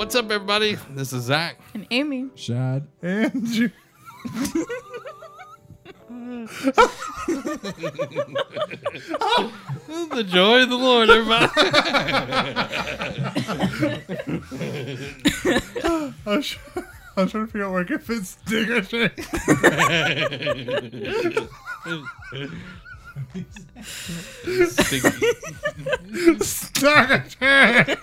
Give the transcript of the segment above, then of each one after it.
What's up, everybody? This is Zach. And Amy. Shad. Andrew. The joy of the Lord, everybody. I was, I was trying to figure out where I could fit stick or shake. Sticky. Stuck a shake.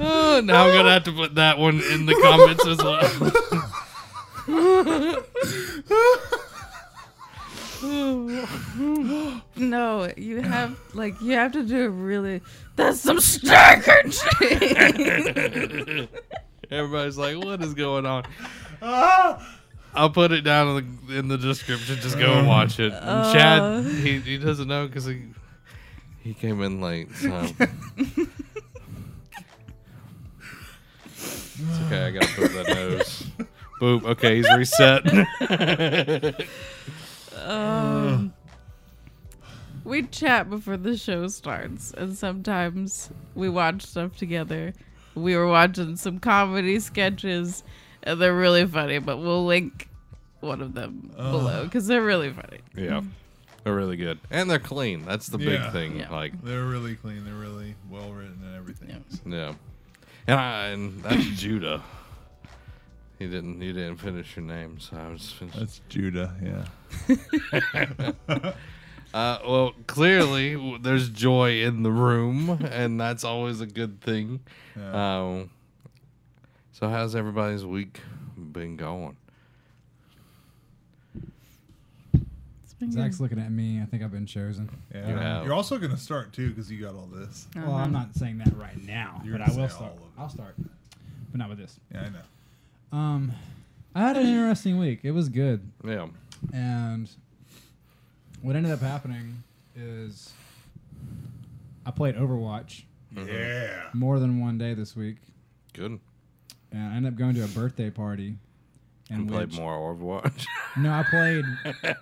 Oh, now I'm gonna have to put that one in the comments as well. No, you have like you have to do a really. That's some shit. Everybody's like, "What is going on?" I'll put it down in the, in the description. Just go and watch it. And Chad, uh. he, he doesn't know because he he came in late. So it's okay. I gotta put that nose. Boop. Okay, he's reset. um, we chat before the show starts, and sometimes we watch stuff together. We were watching some comedy sketches, and they're really funny. But we'll link one of them below because they're really funny. yeah, they're really good and they're clean. That's the big thing. Yeah. Like, They're really clean. They're really well written and everything. Yeah. yeah, and, I, and that's Judah. He didn't. You didn't finish your name, so I was finishing. That's Judah. Yeah. Uh, well, clearly w- there's joy in the room, and that's always a good thing. Yeah. Um, so how's everybody's week been going? It's been good. Zach's looking at me. I think I've been chosen. yeah. You have. You're also gonna start too because you got all this. Well, I'm not saying that right now, You're but I gonna will say start. all of it. I'll start, but not with this. Yeah, I know. Um, I had an interesting week. It was good, Yeah. and what ended up happening is I played Overwatch Yeah. more than one day this week, Good. and I ended up going to a birthday party. And And played more Overwatch. No, I played.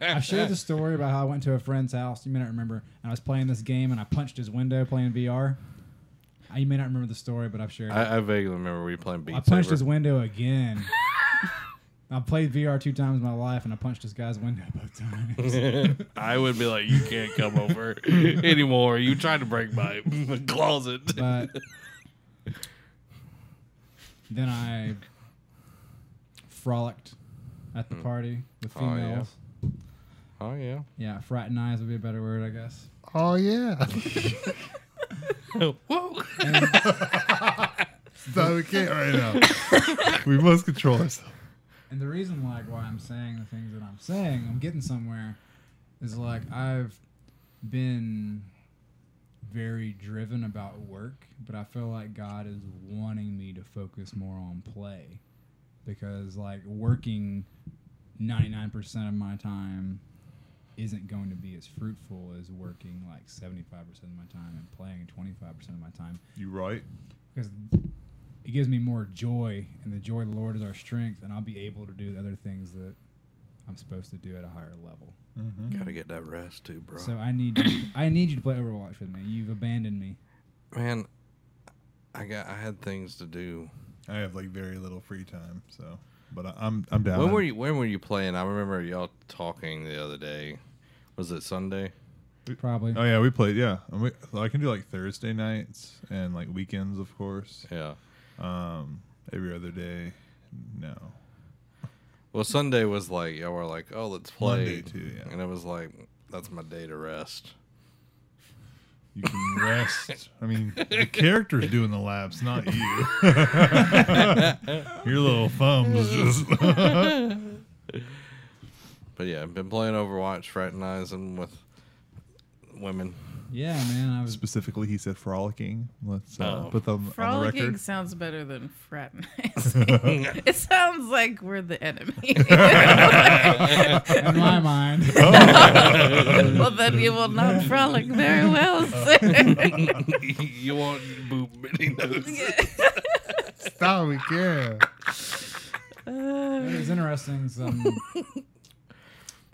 I shared the story about how I went to a friend's house. You may not remember. And I was playing this game, and I punched his window playing VR. Uh, You may not remember the story, but I've shared. it. I, I vaguely remember we playing Beat I punched Saber. his window again. I played VR two times in my life, and I punched this guy's window both times. I would be like, you can't come over anymore. You tried to break my closet. but then I frolicked at the mm. party with Oh, yeah. females. oh yeah. yeah, fraternized would be a better word, I guess. Oh yeah. Whoa. so we can't right now. we must control ourselves. And the reason like why I'm saying the things that I'm saying, I'm getting somewhere, is like I've been very driven about work, but I feel like God is wanting me to focus more on play. Because like working 99% of my time isn't going to be as fruitful as working like 75% of my time and playing 25% of my time You right? because it gives me more joy, and the joy of the Lord is our strength, and I'll be able to do the other things that I'm supposed to do at a higher level. Mm-hmm. Gotta get that rest too, bro. So I need you, I need you to play Overwatch with me. You've abandoned me. Man, I got I had things to do. I have like very little free time, so but I, I'm I'm down. When were you when were you playing? I remember y'all talking the other day. Was it Sunday? Probably. Oh yeah, we played. Yeah, and we, I can do like Thursday nights and like weekends, of course. Yeah. Um, every other day, no. Well, Sunday was like y'all were like, "Oh, let's play." Monday too, yeah. And it was like, "That's my day to rest." You can rest. I mean, the character's doing the laps, not you. Your little thumbs just. But yeah, I've been playing Overwatch, fraternizing with women. Yeah, man. I was. Specifically, he said frolicking. Let's uh, Oh. put them on the Frolicking record. sounds better than fraternizing. it sounds like we're the enemy. In my mind. well, then you will not frolic very well, sir. you want boob mini nose? Stop, we care. It was interesting. Some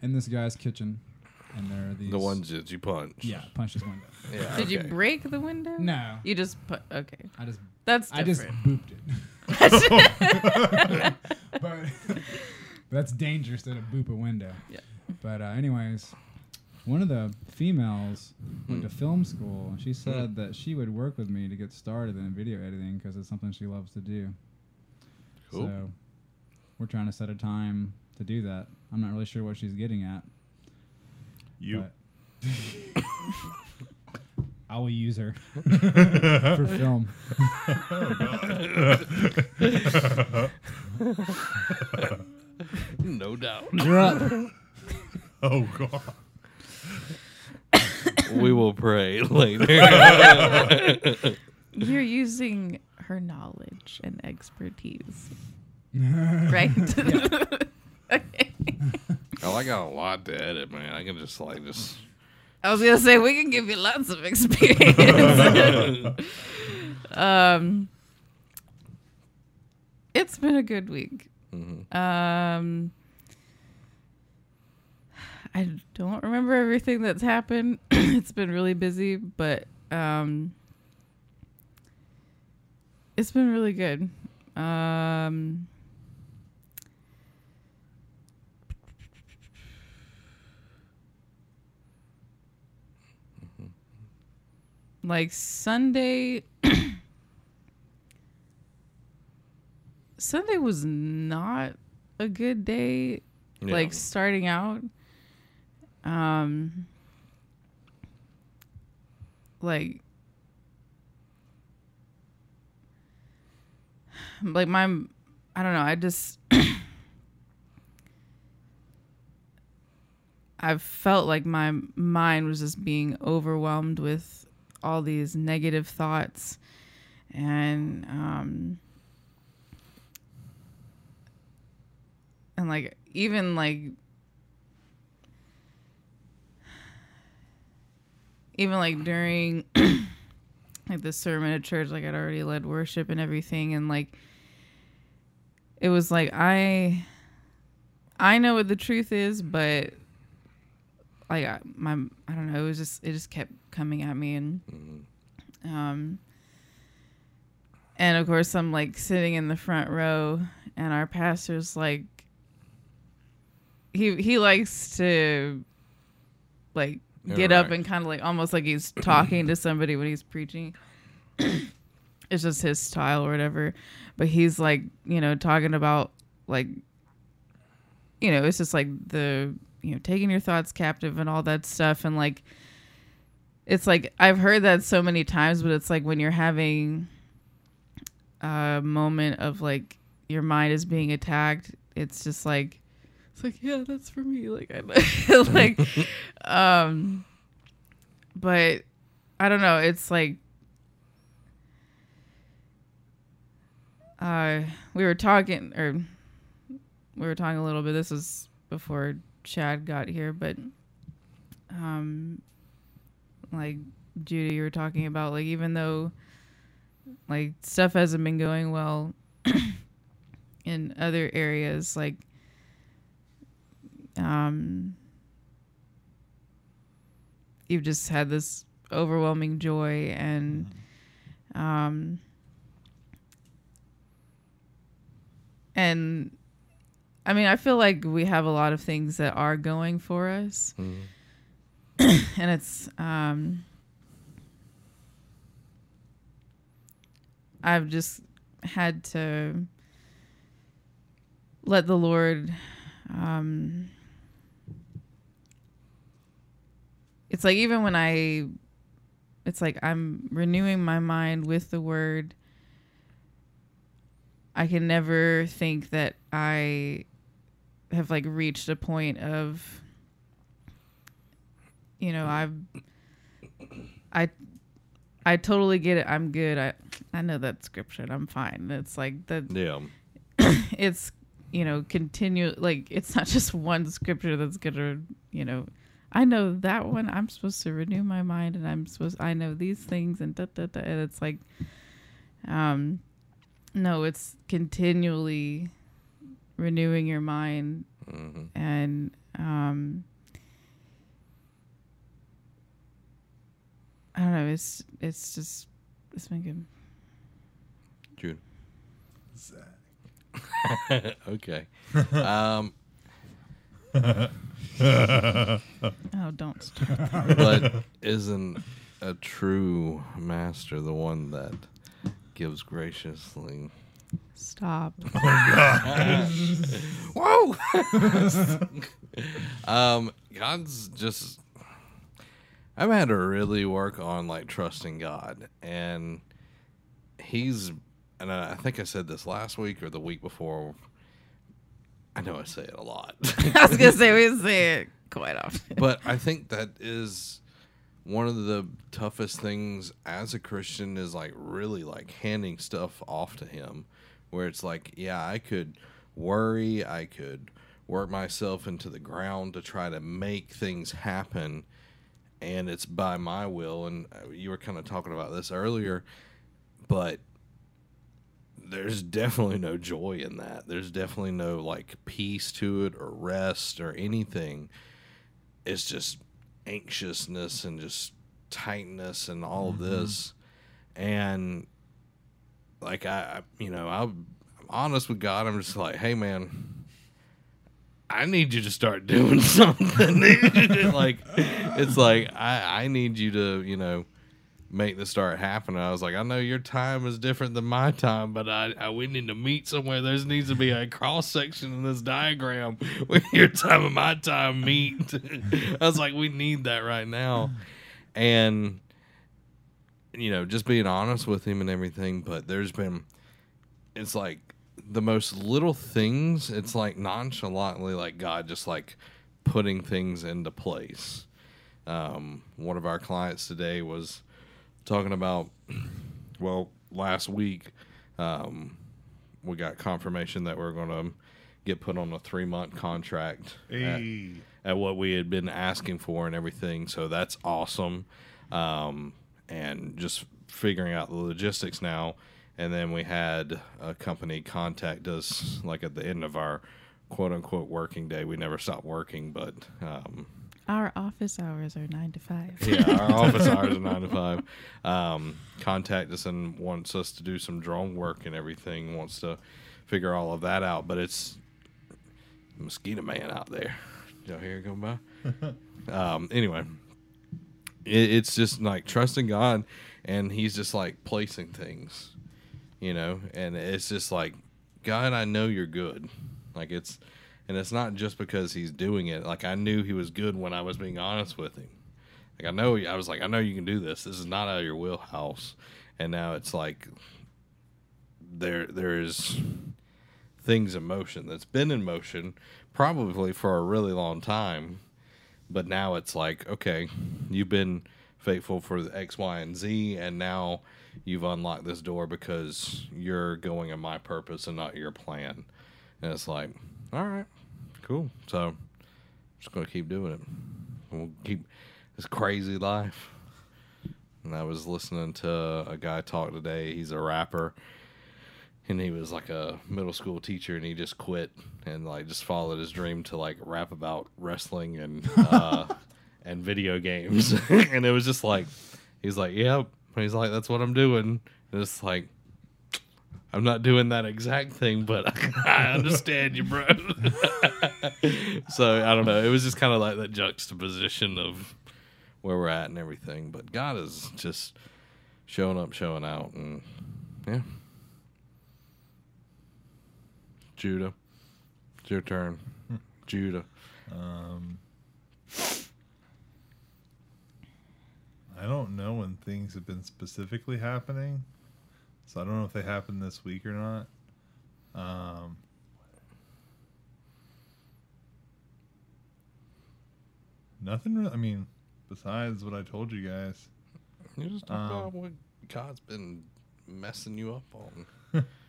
in this guy's kitchen, and there are these The ones that you punch. Yeah, punch this window. Yeah. Did you okay. break the window? No, You just put. Okay. I just That's I just booped it. but that's dangerous to boop a window. Yeah. But uh, anyways, one of the females went to film school, and she said that she would work with me to get started in video editing because it's something she loves to do. Cool. So we're trying to set a time to do that. I'm not really sure what she's getting at. You. but- I will use her for film. No doubt. You're up. oh god. we will pray later. You're using her knowledge and expertise, right? okay. I got a lot to edit, man. I can just like just. I was gonna say we can give you lots of experience. um, it's been a good week. Mhm. Um, I don't remember everything that's happened. it's been really busy, but um, it's been really good. Um, like Sunday. Sunday was not a good day Yeah. like starting out um like like my i don't know i just i felt like my mind was just being overwhelmed with all these negative thoughts and um and like even like even like during like the sermon at church like i'd already led worship and everything and like it was like i i know what the truth is but like I, my i don't know it was just it just kept coming at me and um and of course i'm like sitting in the front row and our pastor's like he he likes to like get up and kind of like almost like he's talking to somebody when he's preaching. it's just his style or whatever. But he's like, you know, talking about like you know, it's just like the you know, taking your thoughts captive and all that stuff. And like it's like I've heard that so many times, but it's like when you're having a moment of like your mind is being attacked, it's just like it's like yeah, that's for me. Like I like um but I don't know, it's like uh we were talking or we were talking a little bit. This was before Chad got here, but um like Judy you were talking about like even though like stuff hasn't been going well in other areas like um you've just had this overwhelming joy and um and I mean I feel like we have a lot of things that are going for us Mhm. and it's um I've just had to let the Lord um it's like even when I it's like I'm renewing my mind with the word I can never think that I have like reached a point of you know I've I I totally get it. I'm good. I I know that scripture and I'm fine. It's like the Yeah. it's you know continue like it's not just one scripture that's gonna you know i know that one. I'm supposed to renew my mind and i'm supposed i know these things and da, da, da, and it's like um no it's continually renewing your mind mm-hmm. and um, I don't know. It's it's just it's been good. June. Zach. okay. um. oh, don't. start. but isn't a true master the one that gives graciously Stop. Oh god. Whoa! um, God's just. I've had to really work on like trusting God, and He's, and I I think I said this last week or the week before. I know I say it a lot. I was gonna say we say it quite often. but I think that is one of the toughest things as a Christian is like really like handing stuff off to him where it's like yeah I could worry I could work myself into the ground to try to make things happen and it's by my will and uh, you were kind of talking about this earlier but there's definitely no joy in that. There's definitely no like peace to it or rest or anything. It's just anxiousness and just tightness and all of this. And like I, you know i'm honest with god i'm just like hey man i need you to start doing something. Like it's like i i need you to you know make this start happening. I was like i know your time is different than my time but i, I we need to meet somewhere. There needs to be a cross section in this diagram where your time and my time meet. I was like we need that right now. And you know just being honest with him and everything but there's been it's like the most little things it's like nonchalantly like god just like putting things into place um, one of our clients today was talking about well last week um, we got confirmation that we're going to get put on a three month contract at- at what we had been asking for and everything. So that's awesome. Um, and just figuring out the logistics now. And then we had a company contact us like at the end of our quote unquote working day. We never stopped working, but um, Our office hours are nine to five. yeah, our office hours are nine to five. Um, contact us and wants us to do some drone work and everything. Wants to figure all of that out, but it's mosquito man out there. Did y'all hear it going by? um, anyway, it, it's just like trusting God, and He's just like placing things, you know, and it's just like God, I know you're good. Like it's, and it's not just because He's doing it. Like I knew He was good when I was being honest with Him. Like I know, I was like, I know you can do this. This is not out of your wheelhouse. And now it's like there, there's things in motion that's been in motion probably for a really long time but now it's like okay you've been faithful for the x y and z and now you've unlocked this door because you're going in my purpose and not your plan. And it's like all right cool. So I'm just gonna keep doing it. We'll keep this crazy life. And i was listening to a guy talk today. He's a rapper and he was like a middle school teacher and he just quit and like just followed his dream to like rap about wrestling and uh and video games. And it was just like he's like yep. And he's like that's what i'm doing. And it's like i'm not doing that exact thing but i understand you bro. So i don't know. It was just kind of like that juxtaposition of where we're at and everything but god is just showing up showing out and yeah Judah. It's your turn. Judah. Um, I don't know when things have been specifically happening, so I don't know if they happened this week or not. Um, nothing. Really, I mean, besides what I told you guys. You just talk Um, about what God's been messing you up on.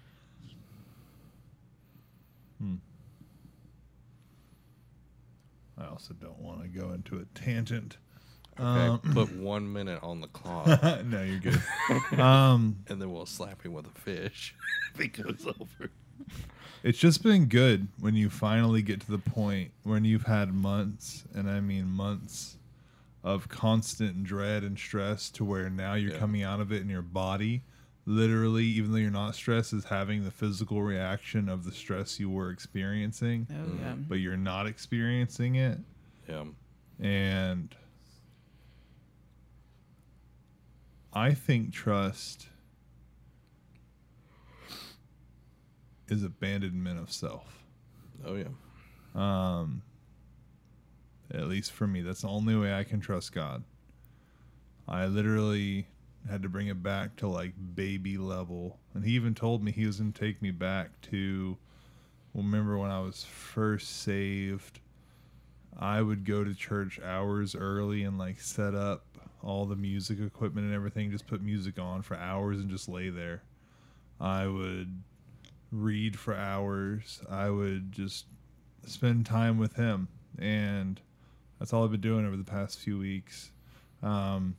I also don't want to go into a tangent. Okay, Um, put one minute on the clock, no, you're good. um, and then we'll slap him with a fish if he goes over. It's just been good when you finally get to the point when you've had months, and I mean months, of constant dread and stress to where now you're Yeah. coming out of it in your body literally even though you're not stressed is having the physical reaction of the stress you were experiencing Oh yeah. but you're not experiencing it Yeah. and I think trust is abandonment of self. Oh yeah. Um, at least for me, that's the only way I can trust God. I literally had to bring it back to like baby level, and he even told me he was going to take me back to. Remember when I was first saved? I would go to church hours early and like set up all the music equipment and everything, just put music on for hours and just lay there. I would read for hours. I would just spend time with him, and that's all I've been doing over the past few weeks. Um,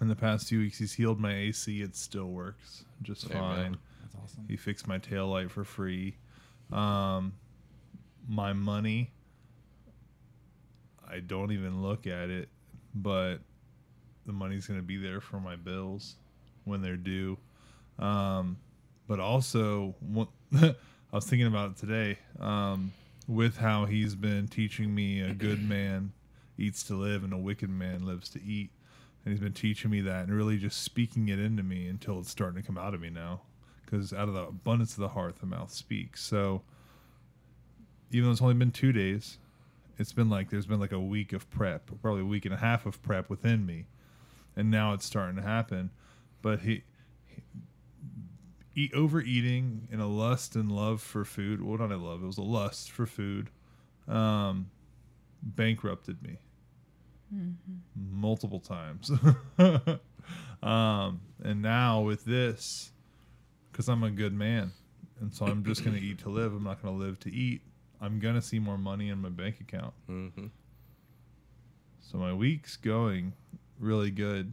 in the past few weeks, he's healed my AC. It still works just Amen. fine. That's awesome. He fixed my tail light for free. Um, my money, I don't even look at it, but the money's going to be there for my bills when they're due. Um, but also, what, I was thinking about it today um, with how he's been teaching me a good man eats to live and a wicked man lives to eat. And he's been teaching me that and really just speaking it into me until it's starting to come out of me now. Because out of the abundance of the heart, the mouth speaks. So even though it's only been two days, it's been like there's been like a week of prep, probably a week and a half of prep within me. And now it's starting to happen. But he, eat overeating and a lust and love for food. Well, not a love. It was a lust for food. Um, bankrupted me multiple times. um, and now with this, because I'm a good man, and so I'm just going to eat to live. I'm not going to live to eat. I'm going to see more money in my bank account. Mm-hmm. So my week's going really good.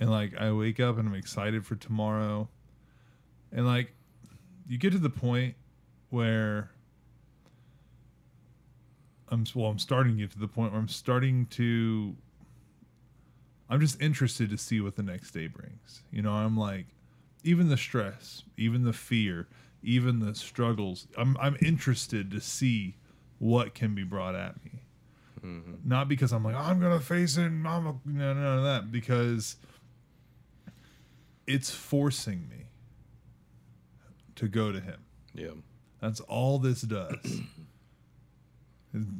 And like I wake up and I'm excited for tomorrow. And like you get to the point where I'm well I'm starting to get to the point where I'm starting to I'm just interested to see what the next day brings. You know, I'm like even the stress, even the fear, even the struggles. I'm I'm interested to see what can be brought at me mm-hmm. not because I'm like I'm gonna face it. And I'm a, no, none of that because it's forcing me to go to Him. Yeah. That's all this does.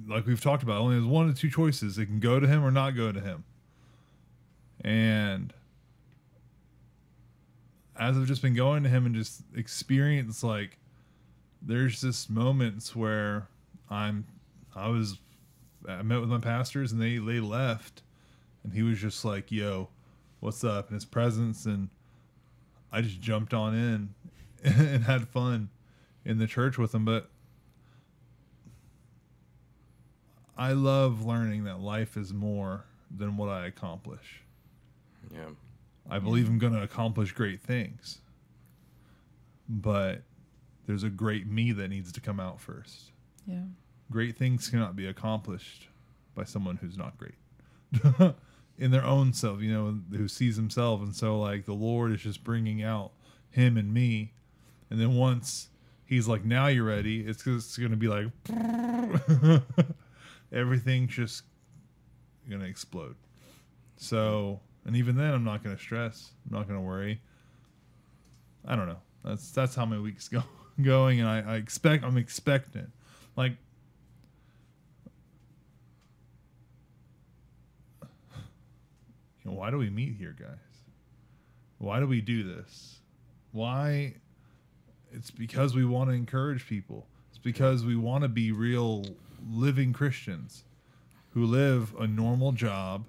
Like we've talked about, only there's one of two choices: it can go to Him or not go to Him. And as I've just been going to Him and just experience like, there's just moments where I'm, I was I met with my pastors and they they left, and he was just like, "Yo, what's up?" in his presence, and I just jumped on in and had fun in the church with him. But I love learning that life is more than what I accomplish. Yeah. I believe I'm going to accomplish great things, but there's a great me that needs to come out first Yeah. great things cannot be accomplished by someone who's not great in their own self you know who sees himself and so like the lord is just bringing out him and me and then once he's like now you're ready it's, it's gonna be like everything's just gonna explode so and even then i'm not gonna stress i'm not gonna worry i don't know that's that's how my week's go, going and I, I expect i'm expectant like you know, why do we meet here, guys? Why do we do this? Why? It's because we want to encourage people. It's because we want to be real living Christians who live a normal job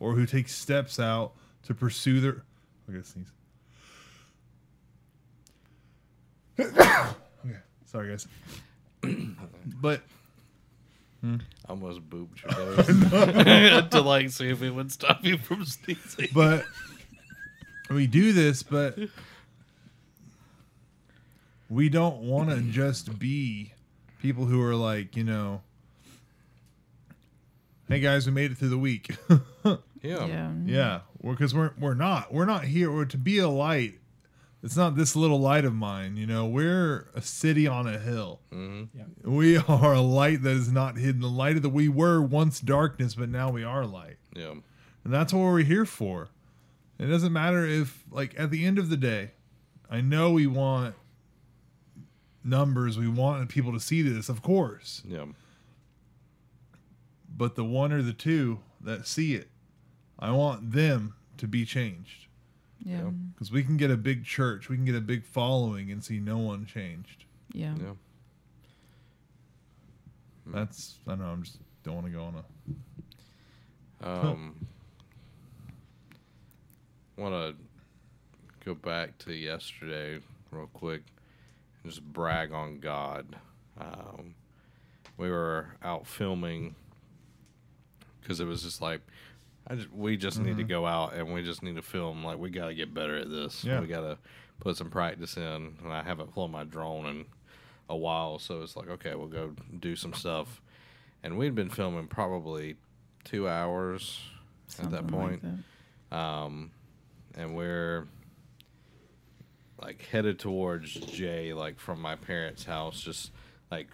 or who take steps out to pursue their. I gotta sneeze. okay, sorry guys. but hmm? I almost booped your nose to like see if it would stop you from sneezing. but we do this, but we don't want to just be people who are like, you know, hey guys, we made it through the week. Yeah. Yeah. yeah, because we're we're not we're not here. Or to be a light, it's not this little light of mine. You know, we're a city on a hill. hmm We are a light that is not hidden. The light of the we were once darkness, but now we are light. Yeah. And that's what we're here for. It doesn't matter if, like, at the end of the day, I know we want numbers, we want people to see this, of course. Yeah. But the one or the two that see it, I want them to be changed. Yeah. Yeah. Because we can get a big church, we can get a big following and see no one changed. Yeah. Yeah. That's, I don't know, I'm just don't want to go on a. Um, want to go back to yesterday real quick and just brag on God. Um, we were out filming because it was just like I just, we just need to go out and we just need to film. Like we got to get better at this. Yeah. We got to put some practice in. And I haven't flown my drone in a while, so it's like okay, we'll go do some stuff. And we'd been filming probably two hours at that point like that. um, and we're like headed towards Jay, like from my parents' house, just like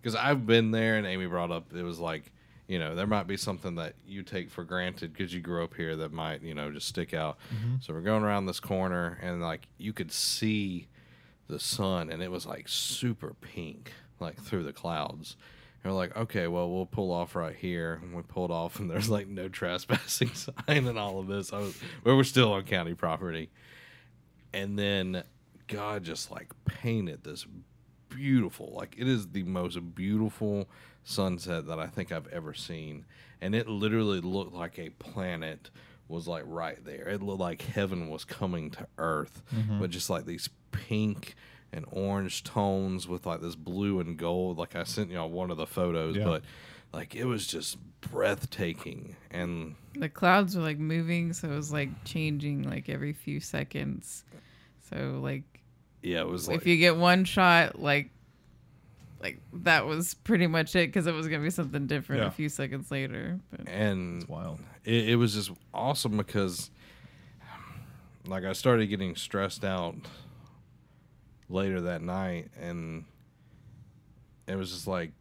because I've been there, and Amy brought up it was like you know there might be something that you take for granted because you grew up here that might you know just stick out. Mm-hmm. So we're going around this corner, and like you could see the sun, and it was like super pink, like through the clouds. And we're like, okay, well, we'll pull off right here. And we pulled off, and there's like no trespassing sign and all of this. I was, but we're still on county property. And then God just like painted this beautiful, like it is the most beautiful sunset that I think I've ever seen. And it literally looked like a planet was like right there. It looked like heaven was coming to earth, mm-hmm. but just like these pink and orange tones with like this blue and gold. Like I sent y'all one of the photos, Yeah. but like it was just breathtaking. And The clouds were like moving, so it was like changing like every few seconds. So like yeah, it was like if you get one shot, like like that was pretty much it because it was gonna be something different Yeah. a few seconds later. But and It's wild. it, it was just awesome because like I started getting stressed out later that night and it was just like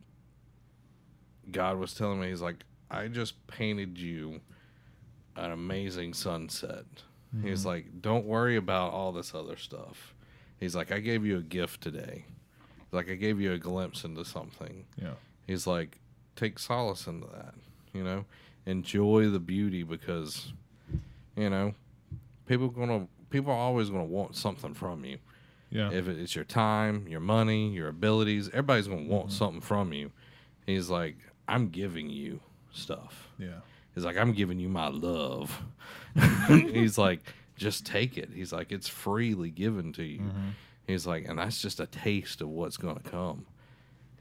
God was telling me he's like I just painted you an amazing sunset. He's mm-hmm. like don't worry about all this other stuff. He's like I gave you a gift today. Like I gave you a glimpse into something. Yeah. He's like, take solace into that, you know, enjoy the beauty because, you know, people gonna people are always gonna want something from you. Yeah. If it's your time, your money, your abilities, everybody's gonna want Mm-hmm. something from you. He's like, I'm giving you stuff. yeah. He's like, I'm giving you my love. He's like, just take it. He's like, it's freely given to you. He's like, and that's just a taste of what's going to come.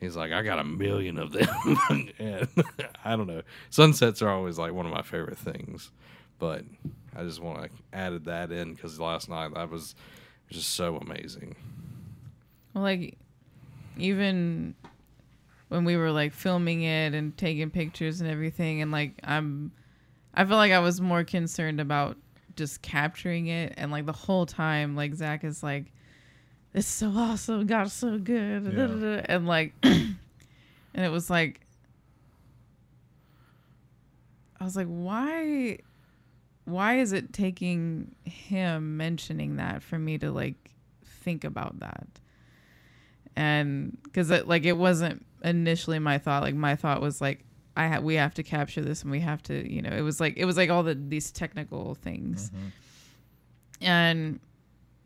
He's like, I got a million of them. and I don't know. Sunsets are always like one of my favorite things. But I just want to added that in because last night that was just so amazing. well, like even when we were like filming it and taking pictures and everything, and like I'm, I feel like I was more concerned about just capturing it, and like the whole time, like Zach is like, "It's so awesome, God's so good," Yeah. and like, and it was like, I was like, why, why is it taking him mentioning that for me to like think about that? and because it like it wasn't initially my thought. Like my thought was like i ha- we have to capture this and we have to you know it was like it was like all the these technical things. Mm-hmm. And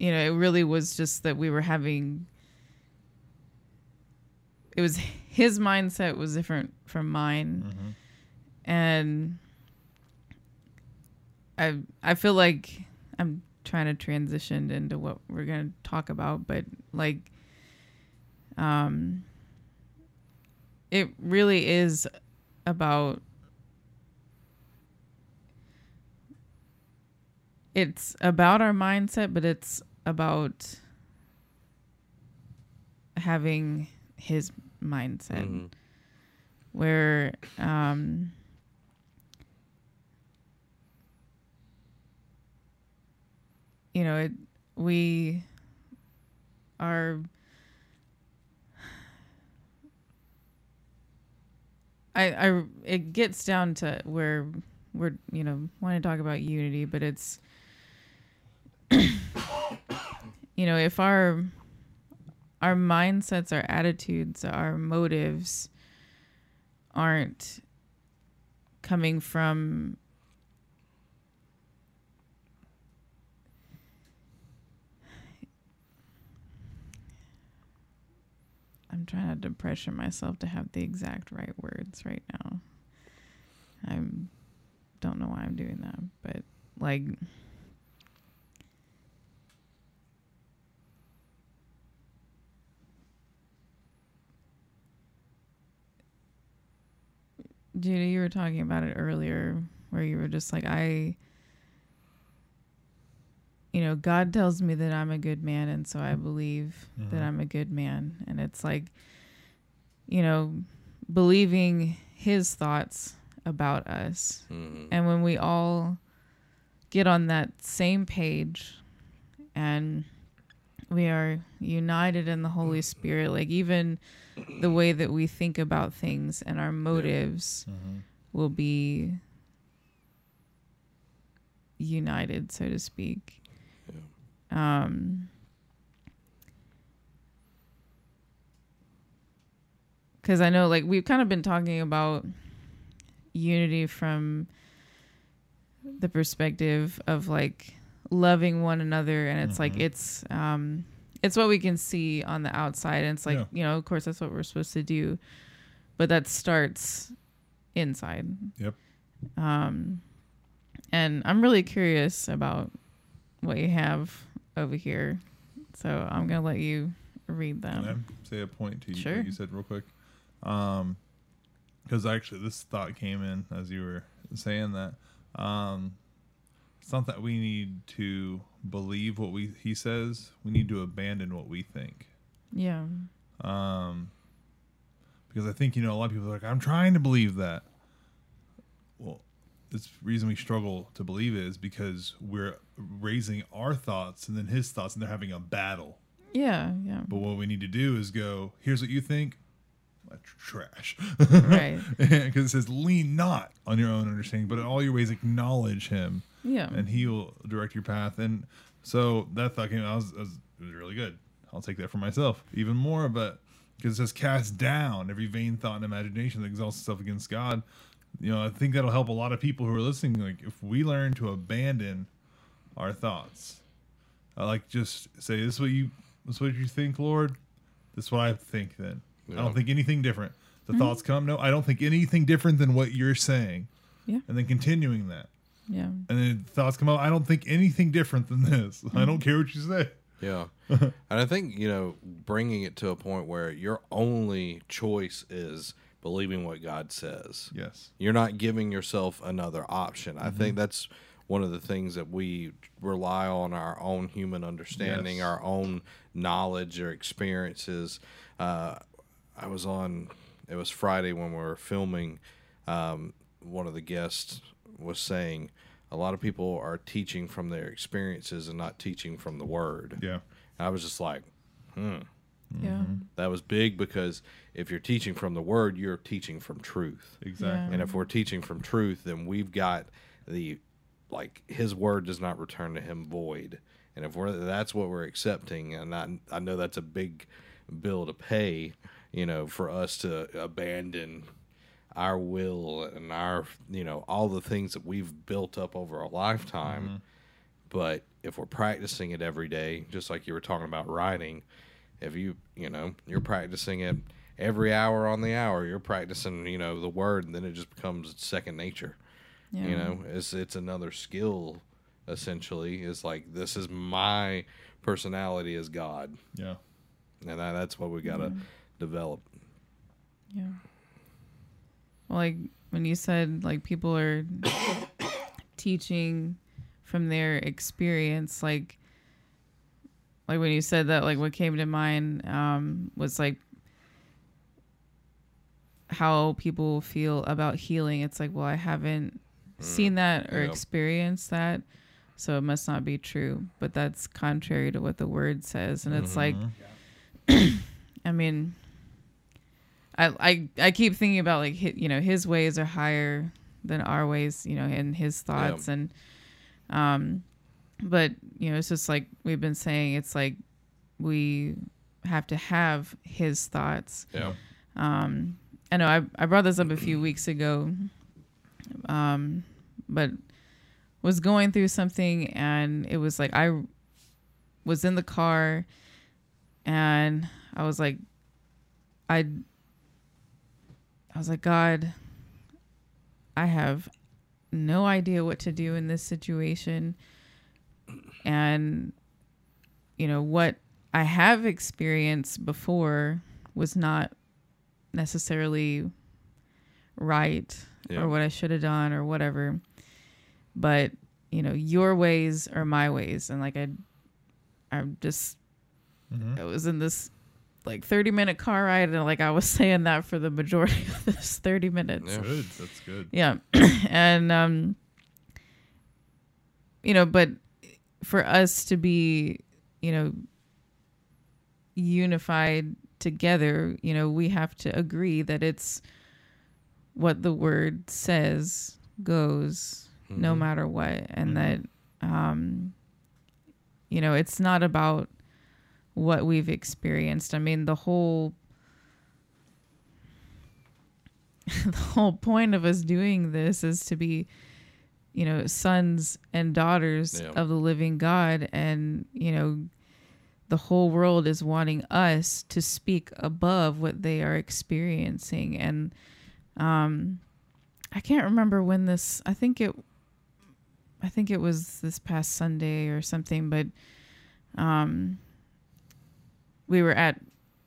you know it really was just that we were having it was his mindset was different from mine. And i i feel like i'm trying to transition into what we're going to talk about but like um it really is about it's about our mindset but it's about having his mindset mm-hmm. where um, you know it, we are I, I it gets down to where we're you know want to talk about unity but it's you know, if our our mindsets, our attitudes, our motives aren't coming from I'm trying not to pressure myself to have the exact right words right now. I don't know why I'm doing that, but like Judy, you were talking about it earlier where you were just like, I, you know, God tells me that I'm a good man, and so I believe that Mhm. I'm a good man. And it's like, you know, believing his thoughts about us. Mhm. And when we all get on that same page and we are united in the Holy Spirit, like even the way that we think about things and our motives Mhm. will be united, so to speak. Um, because I know, like, we've kind of been talking about unity from the perspective of like loving one another, and it's like Mhm. it's um, it's what we can see on the outside, and it's like Yeah. you know, of course, that's what we're supposed to do, but that starts inside. Yep. Um, and I'm really curious about what you have over here, so I'm gonna let you read them. Say a point to you, Sure. you said real quick? Um, because actually this thought came in as you were saying that. Um, it's not that we need to believe what we he says. We need to abandon what we think. Yeah. Um, because I think you know a lot of people are like, I'm trying to believe that. Well, this reason we struggle to believe it is because we're raising our thoughts and then his thoughts, and they're having a battle. Yeah. Yeah. But what we need to do is go, here's what you think. That's trash. Right. Because it says, lean not on your own understanding, but in all your ways acknowledge him, Yeah. and he will direct your path. And so that thought came, I was, was, it was really good. I'll take that for myself even more. But because it says, cast down every vain thought and imagination that exalts itself against God. You know, I think that'll help a lot of people who are listening. Like, if we learn to abandon our thoughts, I like just say, this is what you, this is what you think, Lord. This is what I think then. I don't think anything different. The mm-hmm. thoughts come, no, I don't think anything different than what you're saying. Yeah. And then continuing that. Yeah. And then thoughts come out, I don't think anything different than this. I don't care what you say. Yeah. and I think, you know, bringing it to a point where your only choice is believing what God says. Yes. You're not giving yourself another option. I think that's one of the things that we rely on our own human understanding, Yes. our own knowledge or experiences. Uh, I was on, it was Friday when we were filming. Um, one of the guests was saying, a lot of people are teaching from their experiences and not teaching from the word. Yeah. I was just like, hmm. Yeah. That was big because if you're teaching from the word, you're teaching from truth. Exactly. And if we're teaching from truth, then we've got the like his word does not return to him void. And if we're that's what we're accepting, and I I know that's a big bill to pay, you know, for us to abandon our will and our you know all the things that we've built up over a lifetime. Mm-hmm. But if we're practicing it every day, just like you were talking about writing, if you you know you're practicing it every hour on the hour, you're practicing you know the word, and then it just becomes second nature. Yeah. You know, it's it's another skill. Essentially, is like this is my personality as God, yeah. and that, that's what we gotta mm-hmm. develop. Yeah. Well, like when you said like people are teaching from their experience, like like when you said that, like what came to mind um, was like how people feel about healing. It's like, well, I haven't seen that or yeah. experienced that. so it must not be true. But that's contrary to what the word says, and it's like, Mhm. I mean, I I I keep thinking about like you know his ways are higher than our ways, you know, and his thoughts and um, but you know it's just like we've been saying, it's like we have to have his thoughts. Yeah. Um, I know I I brought this up a few weeks ago, um, but was going through something and it was like I was in the car and I was like I I was like God I have no idea what to do in this situation and you know what I have experienced before was not necessarily right Yeah. or what I should have done or whatever but you know your ways are my ways and like I I'm just Mhm. I was in this like 30 minute car ride and like I was saying that for the majority of this 30 minutes Yeah. Good. That's good. yeah and um you know but for us to be you know unified together you know we have to agree that it's what the word says goes no Mhm. matter what and Mhm. that um you know it's not about what we've experienced. I mean the whole the whole point of us doing this is to be you know sons and daughters Yeah. of the living god. And you know the whole world is wanting us to speak above what they are experiencing. And um i can't remember when this i think it i think it was this past sunday or something but um we were at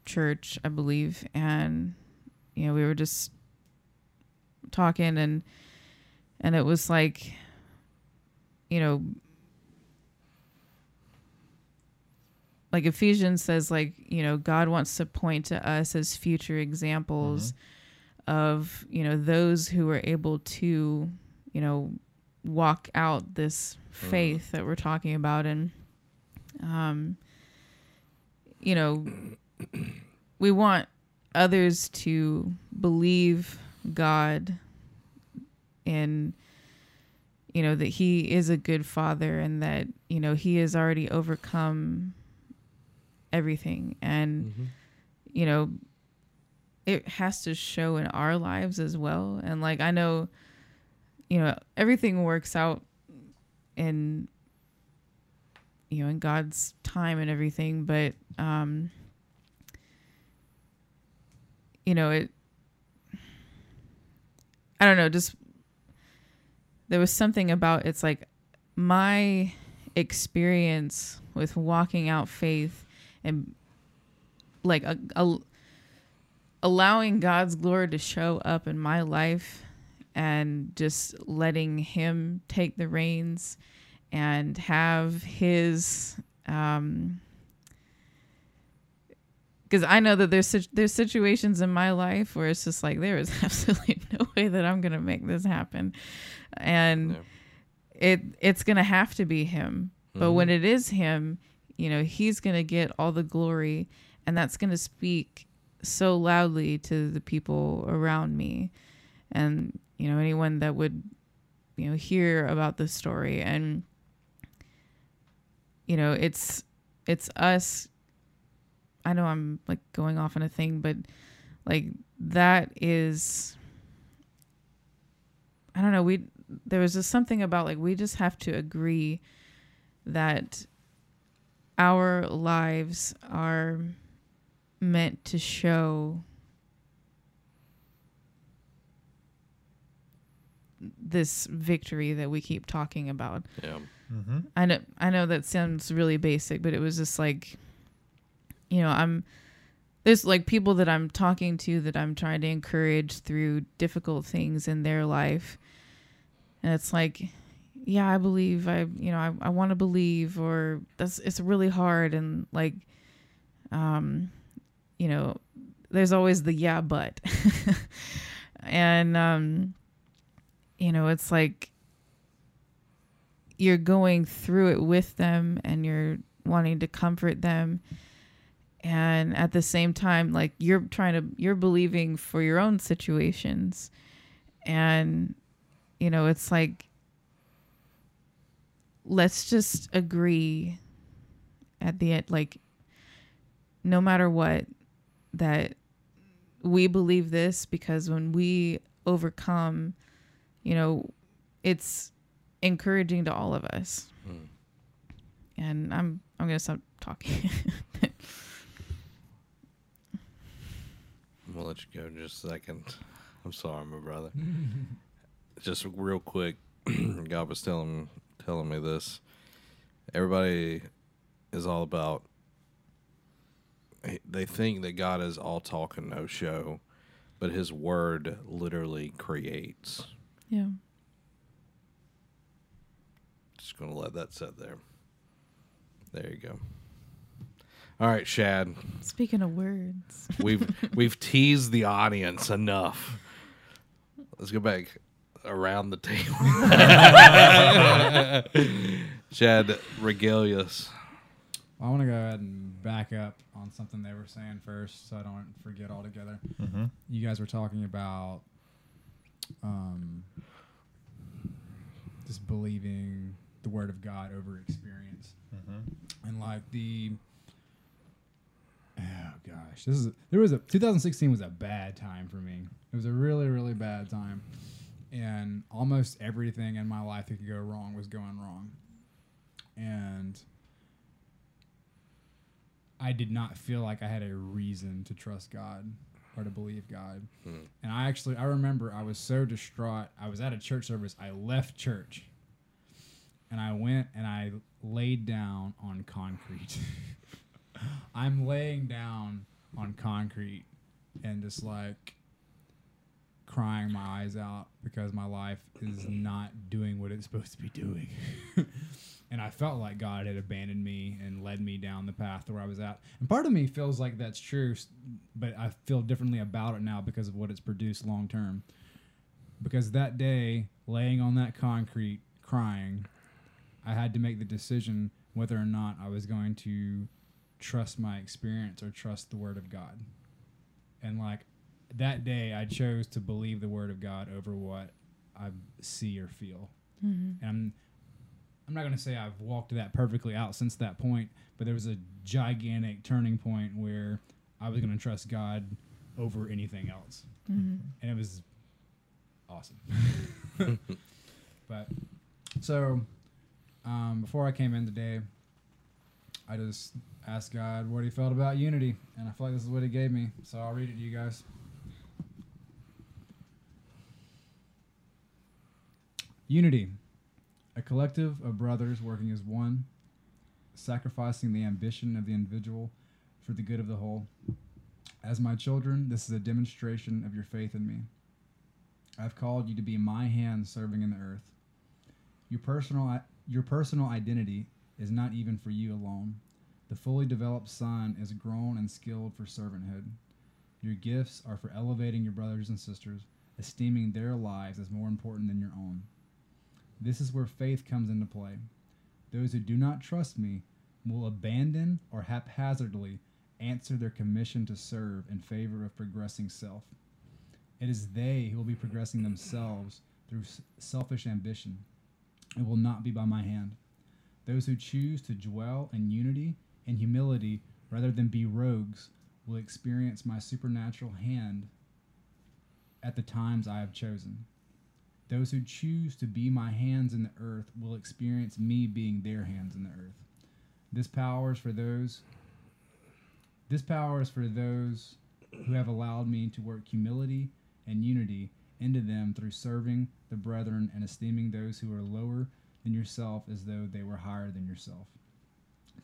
church i believe and you know we were just talking and and it was like you know like Ephesians says like you know God wants to point to us as future examples of you know those who are able to you know walk out this faith that we're talking about. And um you know we want others to believe God and you know that he is a good father and that you know he has already overcome everything and Mhm. you know it has to show in our lives as well and like i know you know everything works out in you know in god's time and everything but um you know it i don't know just there was something about it's like my experience with walking out faith and like a, a, allowing God's glory to show up in my life and just letting him take the reins and have his um because I know that there's there's situations in my life where it's just like there is absolutely no way that I'm gonna make this happen, and Yeah. it it's gonna have to be him. But when mm-hmm. it is him, you know, he's gonna get all the glory, and that's gonna speak so loudly to the people around me, and you know anyone that would, you know, hear about the story, and you know it's it's us I know I'm like going off on a thing, but like that is I don't know, we there was just something about like we just have to agree that our lives are meant to show this victory that we keep talking about. Yeah. Mm-hmm. I know I know that sounds really basic, but it was just like you know, I'm there's like people that I'm talking to that I'm trying to encourage through difficult things in their life. And it's like, yeah, I believe I you know, I, I want to believe or that's it's really hard. And like um you know, there's always the yeah but. And um you know, it's like you're going through it with them and you're wanting to comfort them and at the same time like you're trying to you're believing for your own situations. And you know it's like let's just agree at the end like no matter what that we believe this because when we overcome you know it's encouraging to all of us. Hmm. and i'm i'm gonna stop talking I'm gonna let you go in just a second. I'm sorry, my brother. just real quick, God was telling telling me this. Everybody is all about. They think that God is all talk and no show, but His Word literally creates. yeah Just gonna let that sit there. There you go. All right, Shad. speaking of words We've we've teased the audience enough. Let's go back around the table. Shad, regale us. I want to go ahead and back up on something they were saying first, so I don't forget altogether. Mm-hmm. You guys were talking about um, just believing the word of God over experience, Mm-hmm. and like the oh gosh, this is there was a 2016 was a bad time for me. It was a really really bad time, and almost everything in my life that could go wrong was going wrong, and I did not feel like I had a reason to trust God or to believe God. Hmm. And I actually I remember I was so distraught. I was at a church service. I left church. And I went and I laid down on concrete. I'm laying down on concrete and just like crying my eyes out because my life is not doing what it's supposed to be doing. and I felt like God had abandoned me and led me down the path where I was at. And part of me feels like that's true, but I feel differently about it now because of what it's produced long term. Because that day, laying on that concrete, crying, I had to make the decision whether or not I was going to trust my experience or trust the Word of God. And like that day, I chose to believe the Word of God over what I see or feel. And I'm, I'm not going to say I've walked that perfectly out since that point, but there was a gigantic turning point where I was going to trust God over anything else. And it was awesome. but so um, before I came in today, I just asked God what He felt about unity, and I feel like this is what He gave me. So I'll read it to you guys. Unity, a collective of brothers working as one, sacrificing the ambition of the individual for the good of the whole. As my children, this is a demonstration of your faith in me. I've called you to be my hand serving in the earth. Your personal, your personal identity is not even for you alone. The fully developed son is grown and skilled for servanthood. Your gifts are for elevating your brothers and sisters, esteeming their lives as more important than your own. This is where faith comes into play. Those who do not trust me will abandon or haphazardly answer their commission to serve in favor of progressing self. It is they who will be progressing themselves through selfish ambition. It will not be by my hand. Those who choose to dwell in unity and humility rather than be rogues will experience my supernatural hand at the times I have chosen. Those who choose to be my hands in the earth will experience me being their hands in the earth. This power is for those this power is for those who have allowed me to work humility and unity into them through serving the brethren and esteeming those who are lower than yourself as though they were higher than yourself.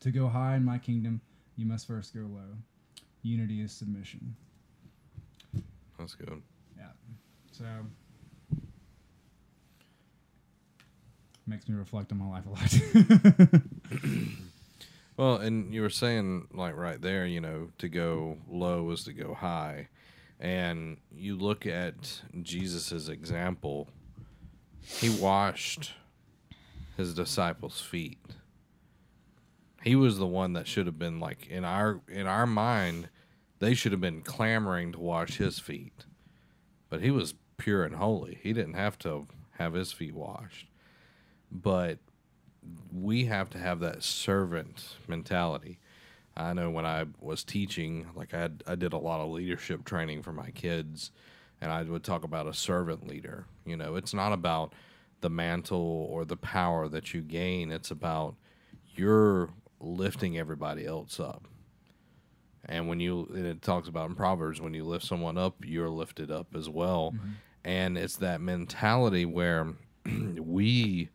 To go high in my kingdom, you must first go low. Unity is submission. That's good. Yeah. So makes me reflect on my life a lot. Well, and you were saying like right there, you know, to go low is to go high, and you look at Jesus's example. He washed his disciples' feet. He was the one that should have been like in our in our mind, they should have been clamoring to wash his feet. But he was pure and holy. He didn't have to have his feet washed. But we have to have that servant mentality. I know when I was teaching, like I had, I did a lot of leadership training for my kids, and I would talk about a servant leader. You know, it's not about the mantle or the power that you gain. It's about you're lifting everybody else up. And when you, and it talks about in Proverbs, when you lift someone up, you're lifted up as well. Mm-hmm. And it's that mentality where we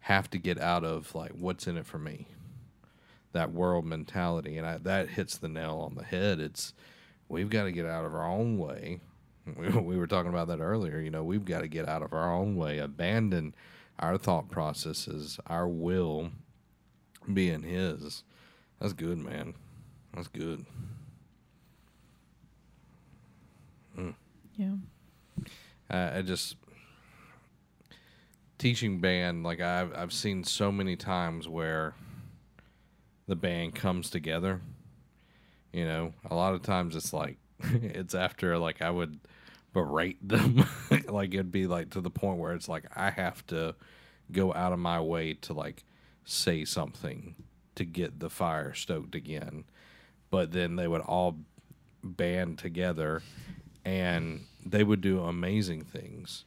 have to get out of like, what's in it for me? That world mentality. And I, that hits the nail on the head. It's, we've got to get out of our own way. We, we were talking about that earlier. You know, we've got to get out of our own way, abandon our thought processes, our will being His. That's good, man. That's good. Yeah. Uh, I just teaching band like I've I've seen so many times where the band comes together. You know, a lot of times it's like it's after like I would berate them. like it'd be like to the point where it's like I have to go out of my way to like say something to get the fire stoked again. But then they would all band together and they would do amazing things.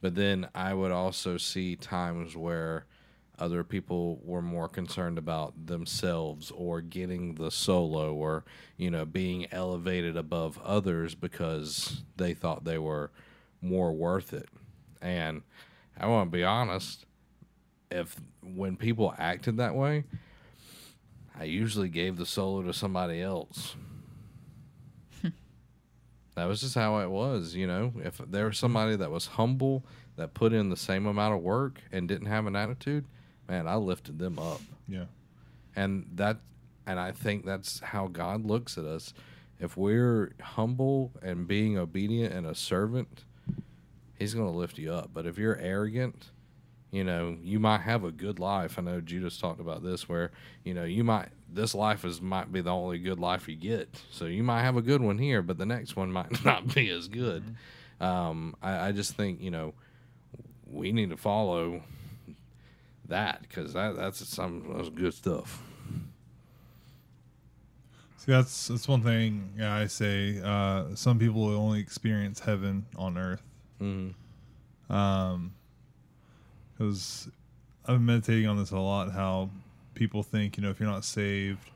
But then I would also see times where other people were more concerned about themselves or getting the solo or, you know, being elevated above others because they thought they were more worth it. And I want to be honest, if when people acted that way, I usually gave the solo to somebody else. that was just how it was, you know. If there was somebody that was humble, that put in the same amount of work and didn't have an attitude, man, I lifted them up. Yeah. And that and I think that's how God looks at us. If we're humble and being obedient and a servant, he's going to lift you up. But if you're arrogant, you know, you might have a good life. I know Judas talked about this where, you know, you might this life is might be the only good life you get. So you might have a good one here, but the next one might not be as good. Um, I, I just think, you know, we need to follow that because that, that's some that's good stuff. See, that's that's one thing yeah, I say. Uh, some people will only experience heaven on earth. Mm. Um, because I've been meditating on this a lot. How people think, you know, if you're not saved,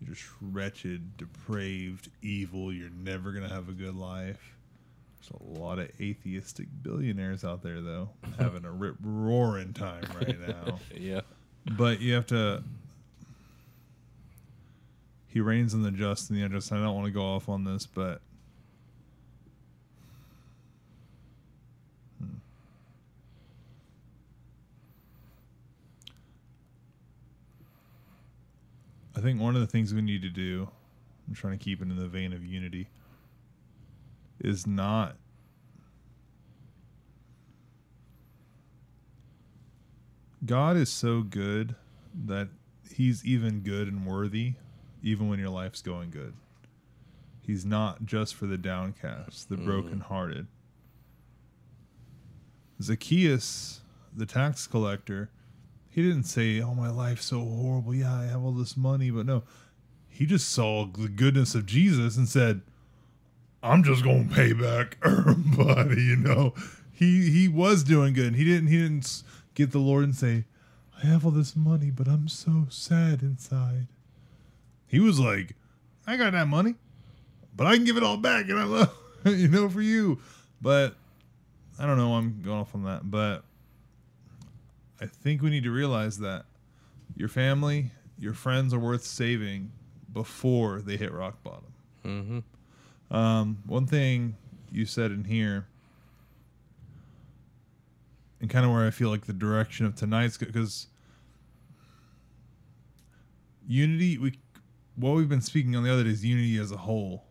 you're just wretched, depraved, evil. You're never gonna have a good life. There's a lot of atheistic billionaires out there, though, having a rip roaring time right now. Yeah. But you have to. He rains in the just and the unjust. I don't want to go off on this, but. I think one of the things we need to do, I'm trying to keep it in the vein of unity, is not God is so good that he's even good and worthy even when your life's going good. He's not just for the downcast, the Mm. brokenhearted. Zacchaeus, the tax collector, he didn't say, "Oh, my life's so horrible. Yeah, I have all this money," but no. He just saw the goodness of Jesus and said, I'm just gonna pay back everybody, you know. He he was doing good. He didn't he didn't get the Lord and say, I have all this money, but I'm so sad inside. He was like, I got that money, but I can give it all back, and I love you know for you. But I don't know. I'm going off on that, but I think we need to realize that your family, your friends are worth saving before they hit rock bottom. Mm-hmm. Um, one thing you said in here, and kind of where I feel like the direction of tonight's because unity, we what we've been speaking on the other day is unity as a whole.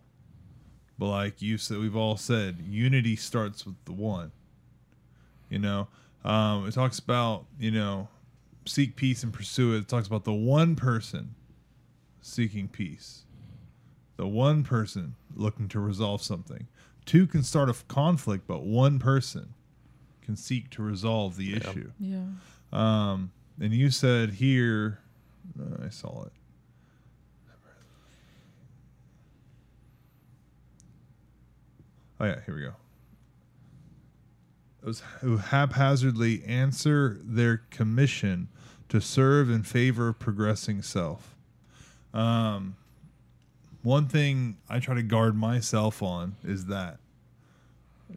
But like you said, we've all said, unity starts with the one. You know, um, it talks about you know seek peace and pursue it. It talks about the one person seeking peace, the one person looking to resolve something. Two can start a f- conflict, but one person can seek to resolve the issue. Yeah. Um, and you said here, uh, I saw it. Oh yeah, here we go. Who haphazardly answer their commission to serve in favor of progressing self. Um, one thing I try to guard myself on is that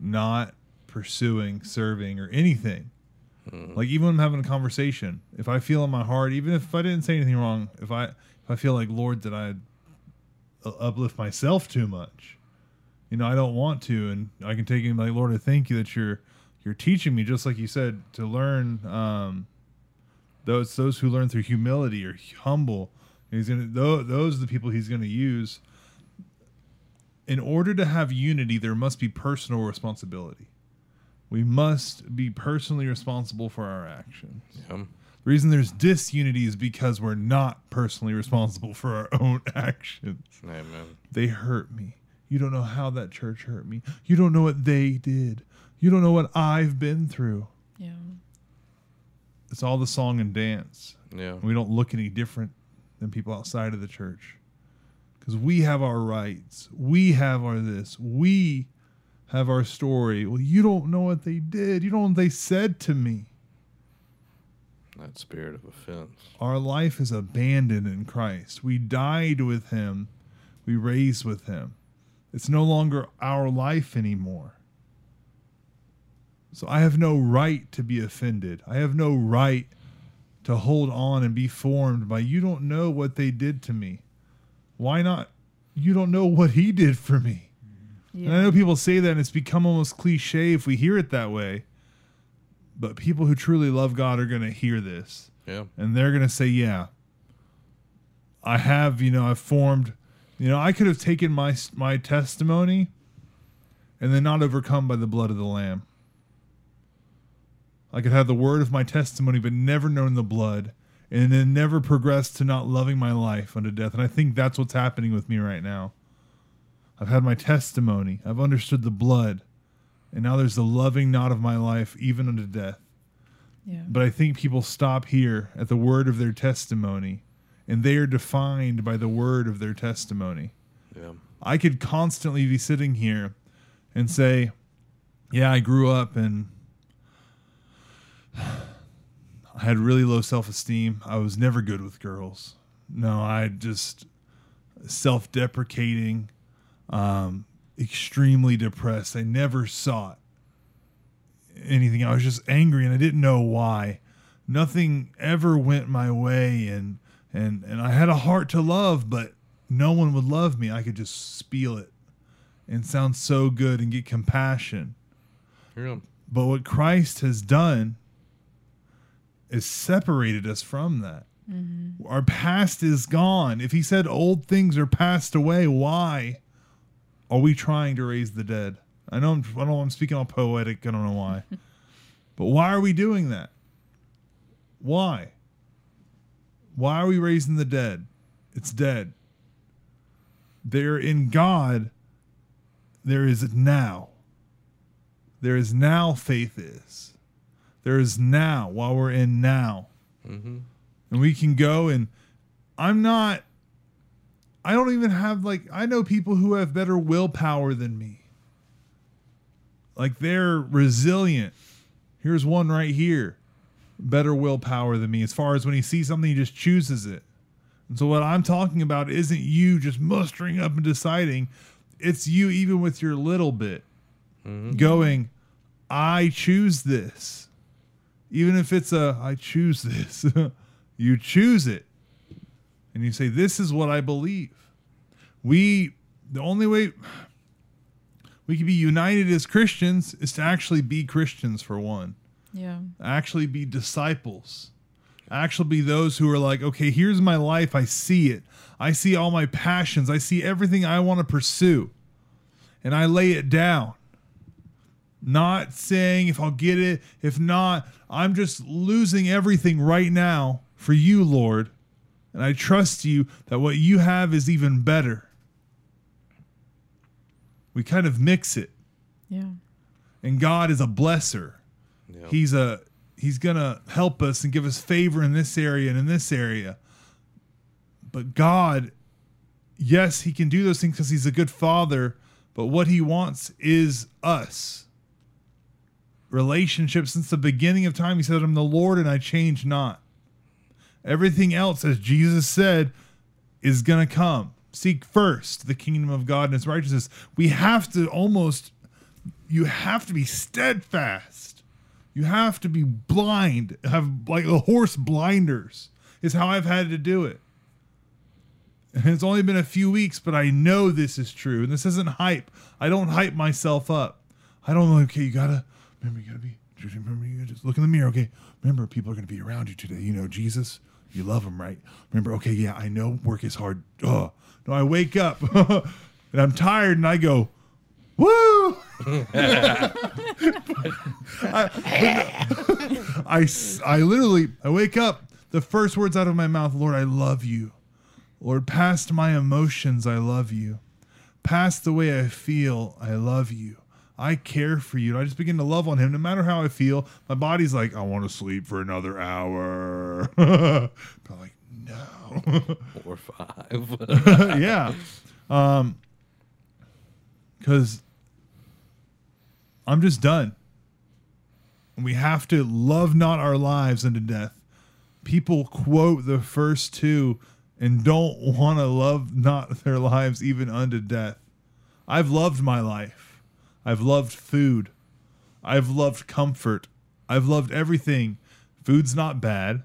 not pursuing serving or anything. Like even when I'm having a conversation, if I feel in my heart, even if I didn't say anything wrong, if I if I feel like Lord that I uplift myself too much, you know, I don't want to, and I can take him like Lord, I thank you that you're you're teaching me, just like you said, to learn. Um, those those who learn through humility or humble, and he's gonna those, those are the people he's gonna use. In order to have unity, there must be personal responsibility. We must be personally responsible for our actions. Yeah. The reason there's disunity is because we're not personally responsible for our own actions. Amen. They hurt me. You don't know how that church hurt me. You don't know what they did. You don't know what I've been through. Yeah. It's all the song and dance. Yeah. We don't look any different than people outside of the church. Because we have our rights. We have our this. We have our story. Well, you don't know what they did. You don't know what they said to me. That spirit of offense. Our life is abandoned in Christ. We died with Him, we raised with Him. It's no longer our life anymore. So I have no right to be offended. I have no right to hold on and be formed by you don't know what they did to me. Why not? You don't know what He did for me. Yeah. And I know people say that and it's become almost cliche if we hear it that way. But people who truly love God are going to hear this Yeah. and they're going to say, "Yeah, I have, you know, I've formed, you know, I could have taken my my testimony and then not overcome by the blood of the lamb. I could have the word of my testimony but never known the blood and then never progressed to not loving my life unto death. And I think that's what's happening with me right now. I've had my testimony. I've understood the blood. And now there's the loving not of my life even unto death. yeah. But I think people stop here at the word of their testimony, and they are defined by the word of their testimony. Yeah. I could constantly be sitting here and say, Yeah, I grew up and I had really low self esteem. I was never good with girls. No, I just self deprecating, um, extremely depressed. I never sought anything. I was just angry and I didn't know why. Nothing ever went my way and and and I had a heart to love, but no one would love me. I could just spiel it and sound so good and get compassion. Yeah. But what Christ has done is separated us from that. Mm-hmm. Our past is gone. If he said old things are passed away, why are we trying to raise the dead? I know I'm, I know I'm speaking all poetic. I don't know why. but why are we doing that? Why? Why are we raising the dead? It's dead. There in God, there is now. There is now faith is. There is now while we're in now. Mm-hmm. And we can go and I'm not I don't even have like I know people who have better willpower than me. Like they're resilient. Here's one right here. Better willpower than me as far as when he sees something he just chooses it. And so what I'm talking about isn't you just mustering up and deciding. It's you even with your little bit going, I choose this. Even if it's a I choose this. you choose it. And you say, This is what I believe. We the only way we can be united as Christians is to actually be Christians for one Yeah. actually be disciples actually be those who are like okay here's my life i see it i see all my passions i see everything i want to pursue and i lay it down Not saying if I'll get it, if not, I'm just losing everything right now for you, Lord. And I trust you that what you have is even better. We kind of mix it. Yeah. And God is a blesser. Yeah. He's a he's gonna help us and give us favor in this area and in this area. But God, yes, he can do those things because he's a good father, but what he wants is us. Relationship since the beginning of time, he said, I'm the Lord and I change not. Everything else, as Jesus said, is gonna come. Seek first the kingdom of God and his righteousness. We have to almost you have to be steadfast. You have to be blind, have like a horse blinders, is how I've had to do it. And it's only been a few weeks, but I know this is true. And this isn't hype. I don't hype myself up. I don't know, okay, you gotta, remember, you gotta be, remember, you just look in the mirror, okay? Remember, people are gonna be around you today. You know, Jesus, you love him, right? Remember, okay, yeah, I know work is hard. Oh, no, I wake up and I'm tired and I go, woo! I I literally, I wake up, the first words out of my mouth, Lord, I love you. Lord, past my emotions, I love you. Past the way I feel, I love you. I care for you. And I just begin to love on him. No matter how I feel, my body's like, I want to sleep for another hour. but I'm like, no. Four Or five. yeah. Um, because I'm just done. And we have to love not our lives unto death. People quote the first two and don't want to love not their lives even unto death. I've loved my life. I've loved food. I've loved comfort. I've loved everything. Food's not bad.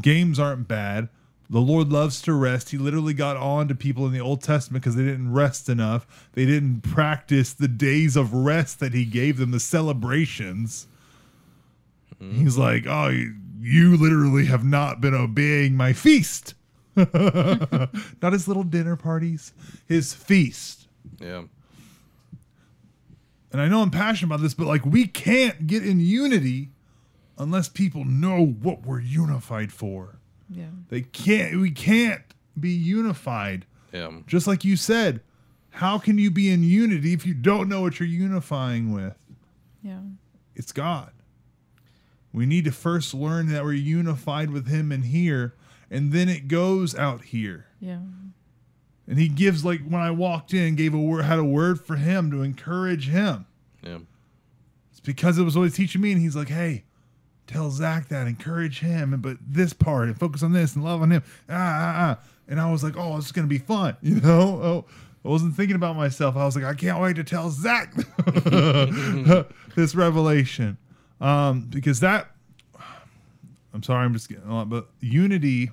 Games aren't bad. The Lord loves to rest. He literally got on to people in the Old Testament because they didn't rest enough. They didn't practice the days of rest that He gave them, the celebrations. Mm-hmm. He's like, Oh, you, you literally have not been obeying my feast. not his little dinner parties, his feast. yeah. And I know I'm passionate about this, but like we can't get in unity unless people know what we're unified for. Yeah. They can't we can't be unified. Yeah. Just like you said, how can you be in unity if you don't know what you're unifying with? Yeah. It's God. We need to first learn that we're unified with him in here and then it goes out here. Yeah. And he gives like when I walked in, gave a word had a word for him to encourage him. Yeah. It's because it was always teaching me, and he's like, "Hey, tell Zach that, encourage him, and but this part, and focus on this, and love on him." Ah, ah, ah. And I was like, "Oh, is gonna be fun," you know. Oh, I wasn't thinking about myself. I was like, "I can't wait to tell Zach this revelation," um, because that. I'm sorry, I'm just getting a lot, but unity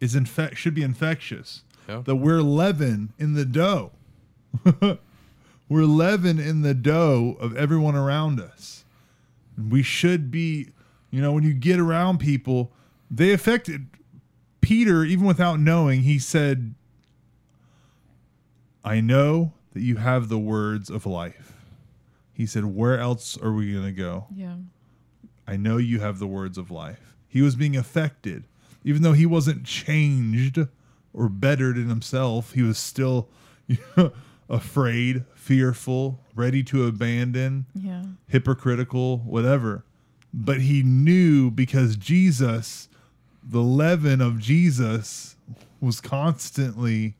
is infect should be infectious. Yeah. That we're leaven in the dough. we're leaven in the dough of everyone around us. We should be, you know, when you get around people, they affected Peter, even without knowing, he said, I know that you have the words of life. He said, Where else are we going to go? Yeah. I know you have the words of life. He was being affected. Even though he wasn't changed or bettered in himself, he was still afraid, fearful, ready to abandon, Yeah. hypocritical, whatever. But he knew because Jesus, the leaven of Jesus, was constantly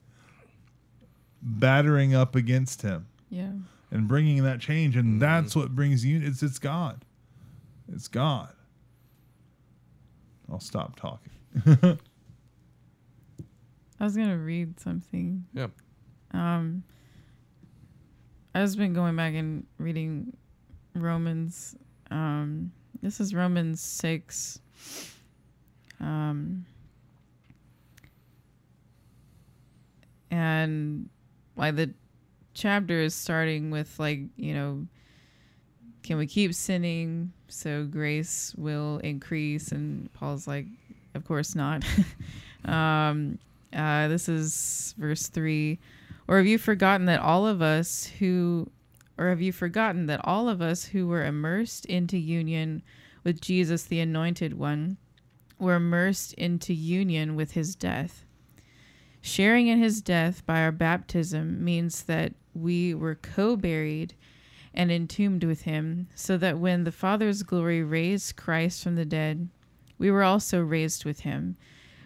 battering up against him Yeah. and bringing that change. And mm-hmm. that's what brings you. It's it's God. It's God. I'll stop talking. I was gonna read something. Yeah. Um, I've just been going back and reading Romans. Um, this is Romans six. Um, and like the chapter is starting with like you know, can we keep sinning so grace will increase? And Paul's like, of course not. um, uh, this is verse 3. Or have you forgotten that all of us who Or have you forgotten that all of us who were immersed into union with Jesus, the Anointed One, were immersed into union with his death? Sharing in his death by our baptism means that we were co buried and entombed with him, so that when the Father's glory raised Christ from the dead, we were also raised with him.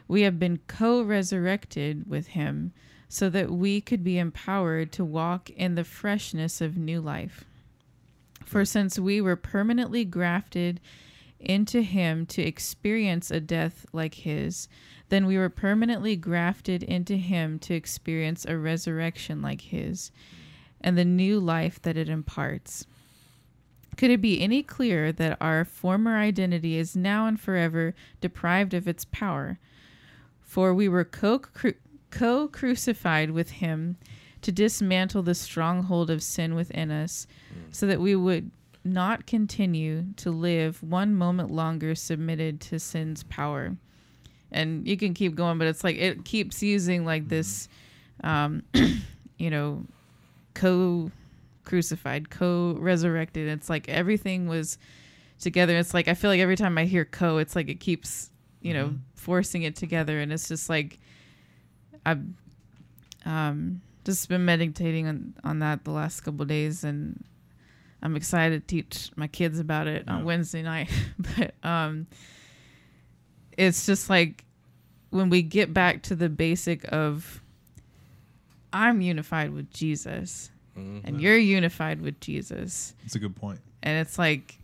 We have been co resurrected with him so that we could be empowered to walk in the freshness of new life. For since we were permanently grafted into him to experience a death like his, then we were permanently grafted into him to experience a resurrection like his and the new life that it imparts. Could it be any clearer that our former identity is now and forever deprived of its power? For we were co crucified with him to dismantle the stronghold of sin within us, mm. so that we would not continue to live one moment longer submitted to sin's power. And you can keep going, but it's like it keeps using like mm-hmm. this, um, you know, co crucified, co resurrected. It's like everything was together. It's like I feel like every time I hear co, it's like it keeps, you know, mm-hmm. Forcing it together. And it's just like I've um, just been meditating on, on that the last couple of days and I'm excited to teach my kids about it on Wednesday night. but um, it's just like when we get back to the basic of I'm unified with Jesus Mhm. and you're unified with Jesus. it's a good. And it's like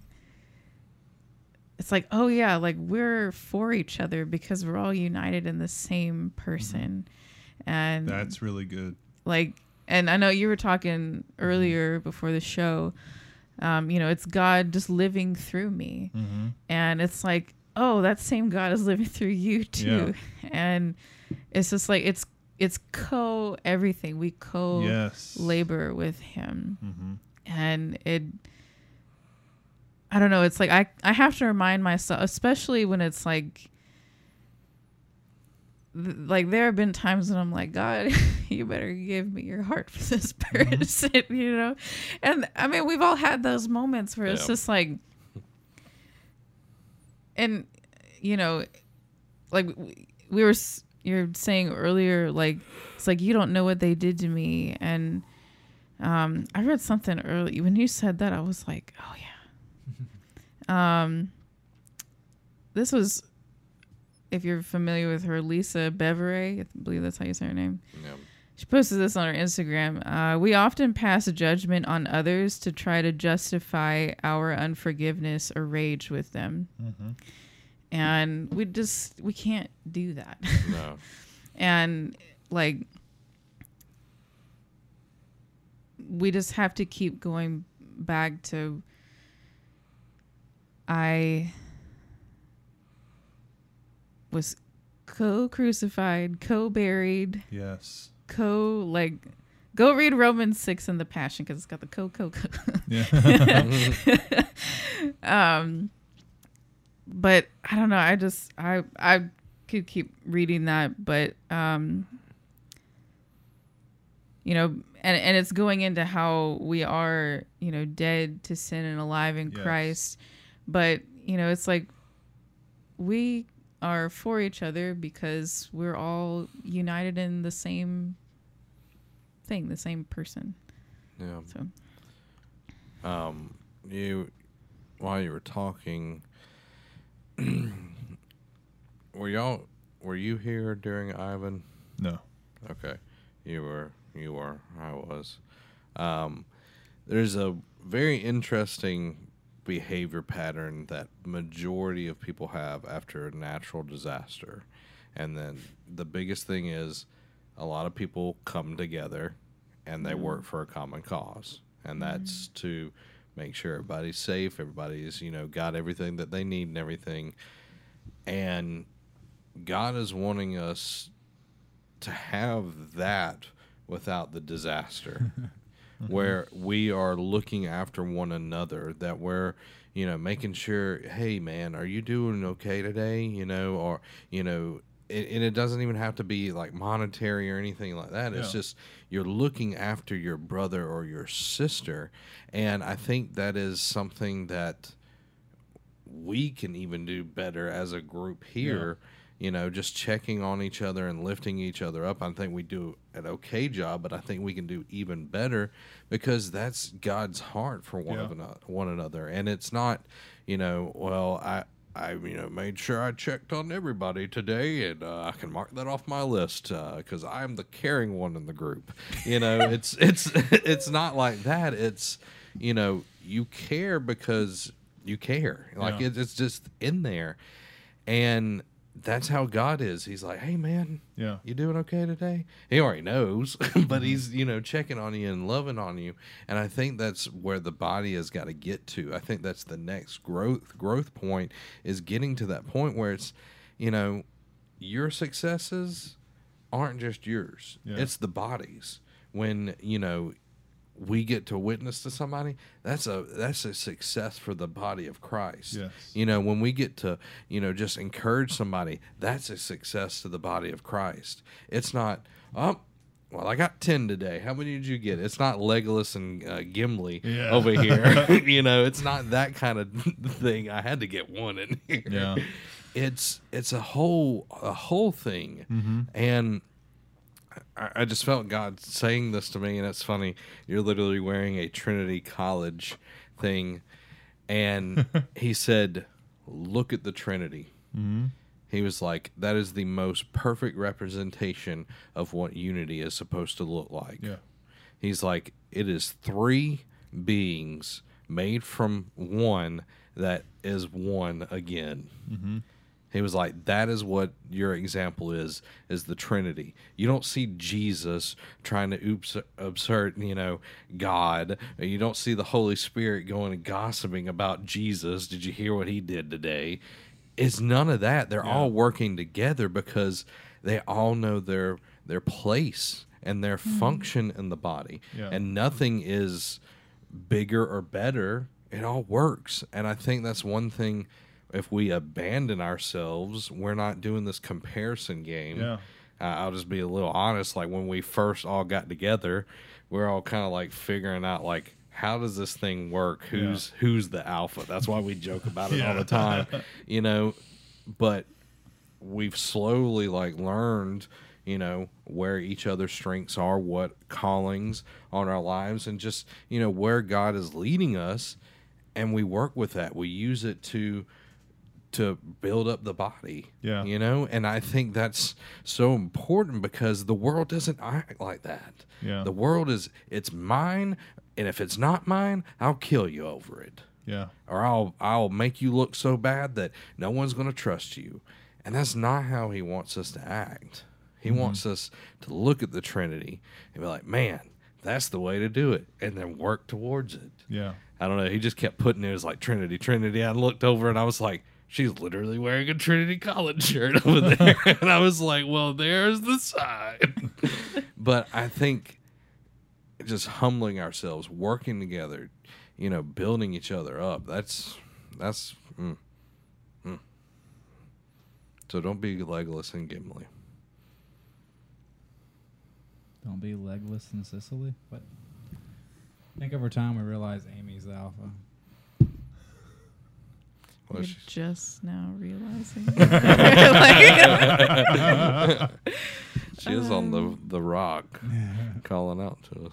it's like, oh yeah, like we're for each other because we're all united in the same person. And That's really good. like and i know you were talking earlier before the show um, you know it's god just living through me Mm-hmm. and it's like oh that same god is living through you too and it's just like it's it's co everything we co Yes. labor with him Mm-hmm. and it i don't know it's like i i have to remind myself especially when it's like th- like there have been times when i'm like god you better give me your heart for this person you know? And i mean we've all had those moments where it's just like and you know like we, we were you're saying earlier like it's like you don't know what they did to me and um i read something early when you said that i was like oh yeah um this was if you're familiar with her lisa bevere i believe that's how you say her name Yeah. she posted this on her Instagram. Uh, we often pass judgment on others to try to justify our unforgiveness or rage with them. Mm-hmm. And we just, we can't do that. No. and like, we just have to keep going back to, I was co crucified, co buried Yes. co like go read Romans six in the Passion because it's got the co co co. Yeah. um, but I don't know. I just I I could keep reading that, but um, you know, and and it's going into how we are, you know, dead to sin and alive in Yes. Christ, but you know, it's like we are for each other because we're all united in the same thing, the same person. Yeah. So Um, you, while you were talking, were y'all, were you here during Ivan? no. Okay, you were, you were, I was. Um, there's a very interesting behavior pattern that majority of people have after a natural disaster, and then the biggest thing is a lot of people come together and they mm-hmm. work for a common cause, and that's mm-hmm. to make sure everybody's safe, everybody's you know got everything that they need and everything, and God is wanting us to have that without the disaster Mm-hmm. where we are looking after one another that we're you know making sure hey man are you doing okay today you know or you know it, and it doesn't even have to be like monetary or anything like that. It's Yeah. just you're looking after your brother or your sister, and I think that is something that we can even do better as a group here. You know, just checking on each other and lifting each other up. I think we do an okay job, but I think we can do even better because that's God's heart for one Yeah. of another, one another, and it's not, you know, well, I. I you know made sure I checked on everybody today, and uh, I can mark that off my list because I'm the caring one in the group. You know, it's it's it's not like that. It's you know you care because you care. Like Yeah. it, it's just in there, and that's how God is. He's like, hey man, Yeah. you doing okay today? He already knows, but he's you know checking on you and loving on you, and I think that's where the body has got to get to. I think that's the next growth growth point is getting to that point where it's, you know, your successes aren't just yours; Yeah. it's the body's. When you know we get to witness to somebody, that's a that's a success for the body of Christ. Yes. You know, when we get to, you know, just encourage somebody, that's a success to the body of Christ. It's not, oh, well, I got 10 today. How many did you get? It's not Legolas and uh, Gimli Yeah. over here. you know, it's not that kind of thing. I had to get one in here. Yeah. It's it's a whole a whole thing. Mm-hmm. And I, I just felt God saying this to me, and it's funny. You're literally wearing a Trinity College thing, and he said, "Look at the Trinity." Mm-hmm. He was like, "That is the most perfect representation of what unity is supposed to look like." Yeah. He's like, "It is three beings made from one that is one again." Mm-hmm. He was like, "That is what your example is: is the Trinity. You don't see Jesus trying to oops, absurd, you know, God. Or you don't see the Holy Spirit going and gossiping about Jesus. Did you hear what he did today? It's none of that. They're all working together because they all know their their place and their mm-hmm. function in the body, Yeah. and nothing is bigger or better. It all works, and I think that's one thing if we abandon ourselves, we're not doing this comparison game. Yeah. Uh, I'll just be a little honest. Like when we first all got together, we're all kind of like figuring out like how does this thing work? Who's who's the alpha? That's why we joke about it all the time, you know. But we've slowly like learned, you know, where each other's strengths are, what callings on our lives, and just you know where God is leading us, and we work with that. We use it to to build up the body. Yeah. You know, and I think that's so important because the world doesn't act like that. Yeah. The world is it's mine, and if it's not mine, I'll kill you over it. Yeah. Or I'll I'll make you look so bad that no one's going to trust you. And that's not how he wants us to act. He mm-hmm. wants us to look at the Trinity and be like, "Man, that's the way to do it," and then work towards it. Yeah. I don't know. He just kept putting it as like Trinity, Trinity. I looked over and I was like, she's literally wearing a Trinity College shirt over there. and I was like, well, there's the sign. but I think just humbling ourselves, working together, you know, building each other up. That's that's. Mm, mm. So don't be Legolas and Gimli. Don't be legless in Sicily. What? I think over time we realize Amy's the alpha. Well, You're she- just now realizing. Like- she is on the the rock, calling out to us.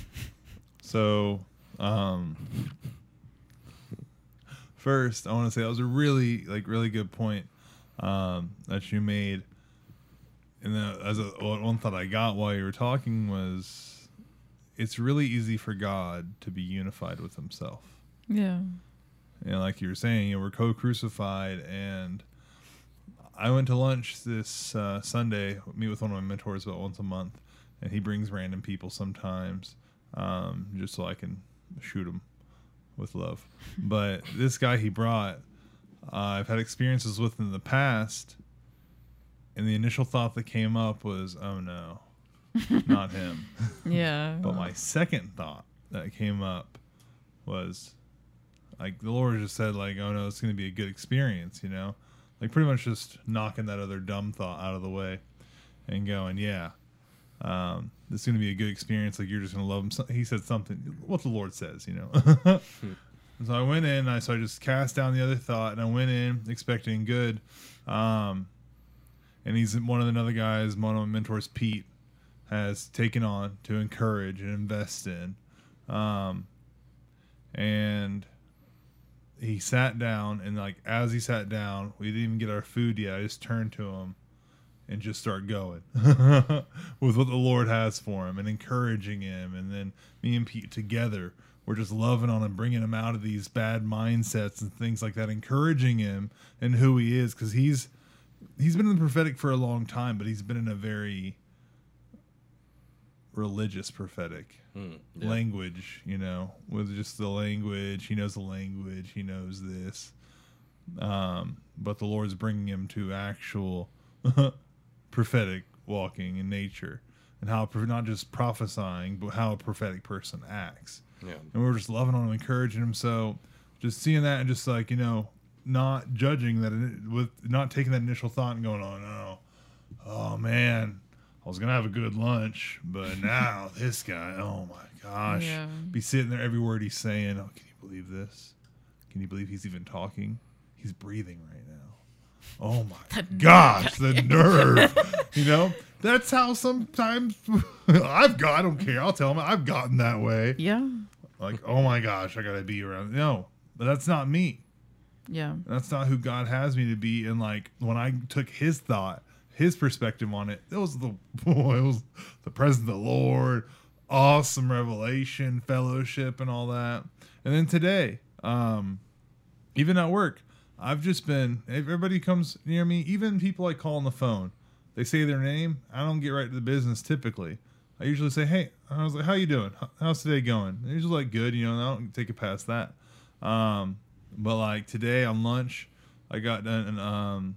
So, um, first, I want to say that was a really, like, really good point um, that you made. And then, as a one thought I got while you were talking was, it's really easy for God to be unified with Himself. Yeah. And like you were saying, you know, we're co-crucified, and I went to lunch this uh, Sunday. Meet with one of my mentors about once a month, and he brings random people sometimes, um, just so I can shoot them with love. But this guy he brought, uh, I've had experiences with in the past, and the initial thought that came up was, "Oh no, not him." Yeah. But my second thought that came up was like the Lord just said like, "Oh no, it's going to be a good experience," you know. like pretty much just knocking that other dumb thought out of the way, and going, yeah, um, this is gonna be a good experience. Like you're just gonna love him. So- He said something, what the Lord says, you know. And so I went in. I so I just cast down the other thought, and I went in expecting good. Um, and he's one of the other guys, one of my mentors, Pete, has taken on to encourage and invest in. Um, and he sat down, and like as he sat down, we didn't even get our food yet. I just turned to him and just start going with what the Lord has for him and encouraging him. And then me and Pete together, we're just loving on him, bringing him out of these bad mindsets and things like that, encouraging him and who he is because he's he's been in the prophetic for a long time, but he's been in a very religious prophetic Mm, yeah. language, you know, with just the language. He knows the language. He knows this. Um, but the Lord's bringing him to actual prophetic walking in nature and how not just prophesying, but how a prophetic person acts. Yeah. And we were just loving on him, encouraging him. So just seeing that and just like, you know, not judging that, with not taking that initial thought and going, oh no, oh man, I was gonna have a good lunch, but now this guy, oh my gosh, Yeah. be sitting there every word he's saying. Oh, can you believe this? Can you believe he's even talking? He's breathing right now. Oh my gosh, the nerve! you know, that's how sometimes I've got. I don't care. I'll tell him I've gotten that way. Yeah. Like, oh my gosh, I gotta be around. No, but that's not me. Yeah. That's not who God has me to be. And like when I took His thought, His perspective on it, it was the boy, it was the presence of the Lord, awesome revelation, fellowship, and all that. And then today, um, even at work, I've just been. Everybody comes near me, even people I call on the phone. They say their name. I don't get right to the business typically. I usually say, "Hey," I was like, "How you doing? How- How's today going?" They're usually like, "Good," you know. I don't take it past that. Um, but like today on lunch, I got done and um,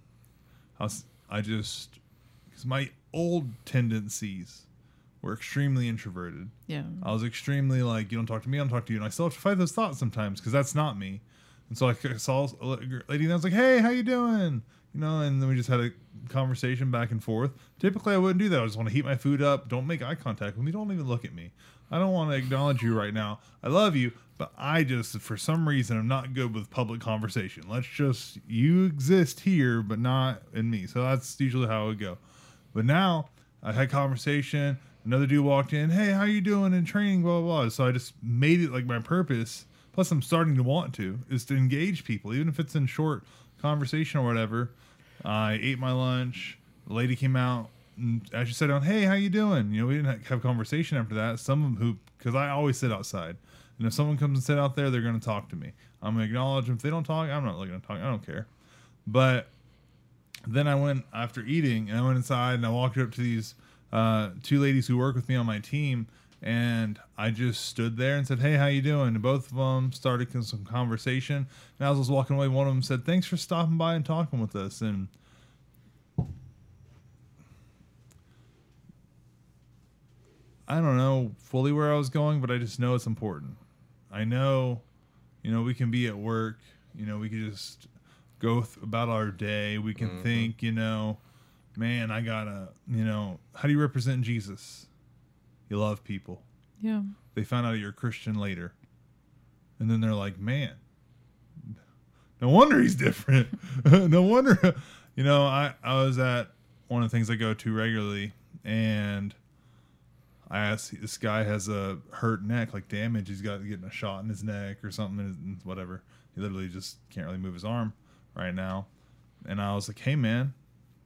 I was I just because my old tendencies were extremely introverted. Yeah. I was extremely like, you don't talk to me, I don't talk to you, and I still have to fight those thoughts sometimes because that's not me. And so I saw a lady and I was like, hey, how you doing? You know, and then we just had a conversation back and forth. Typically, I wouldn't do that. I just want to heat my food up. Don't make eye contact with me. Don't even look at me. I don't want to acknowledge you right now. I love you, but I just, for some reason, I'm not good with public conversation. Let's just, you exist here, but not in me. So that's usually how it would go. But now I had conversation. Another dude walked in. Hey, how you doing in training? Blah blah. blah. So I just made it like my purpose. Plus, I'm starting to want to is to engage people, even if it's in short conversation or whatever. I ate my lunch. The lady came out and actually said, "On hey, how you doing?" You know, we didn't have conversation after that. Some of them who, because I always sit outside, and if someone comes and sit out there, they're going to talk to me. I'm going to acknowledge them. If they don't talk, I'm not looking to talk. I don't care. But then I went after eating and I went inside and I walked up to these uh, two ladies who work with me on my team and I just stood there and said, "Hey, how you doing?" And both of them started some conversation. And as I was walking away, one of them said, "Thanks for stopping by and talking with us." And I don't know fully where I was going, but I just know it's important. I know, you know, we can be at work. You know, we can just go th- about our day. We can mm-hmm. think, you know, man, I gotta, you know, how do you represent Jesus? You love people. Yeah. They found out you're a Christian later. And then they're like, man, no wonder he's different. no wonder. You know, I, I was at one of the things I go to regularly and I asked this guy has a hurt neck, like damage. He's got getting a shot in his neck or something, and whatever. He literally just can't really move his arm right now. And I was like, hey, man,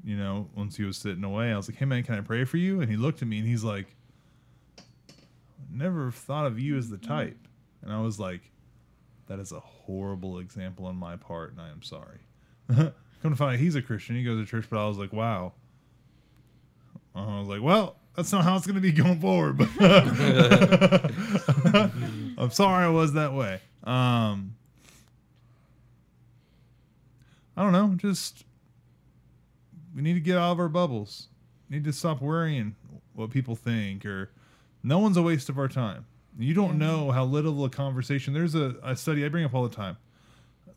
you know, once he was sitting away, I was like, hey, man, can I pray for you? And he looked at me and he's like, never thought of you as the type. And I was like, that is a horrible example on my part, and I am sorry. Come to find out, he's a Christian. He goes to church, but I was like, wow. I was like, well, that's not how it's going to be going forward. But I'm sorry I was that way. Um, I don't know. Just we need to get out of our bubbles. need to stop worrying what people think, or no one's a waste of our time. You don't Yeah. know how little a conversation. There's a, a study I bring up all the time.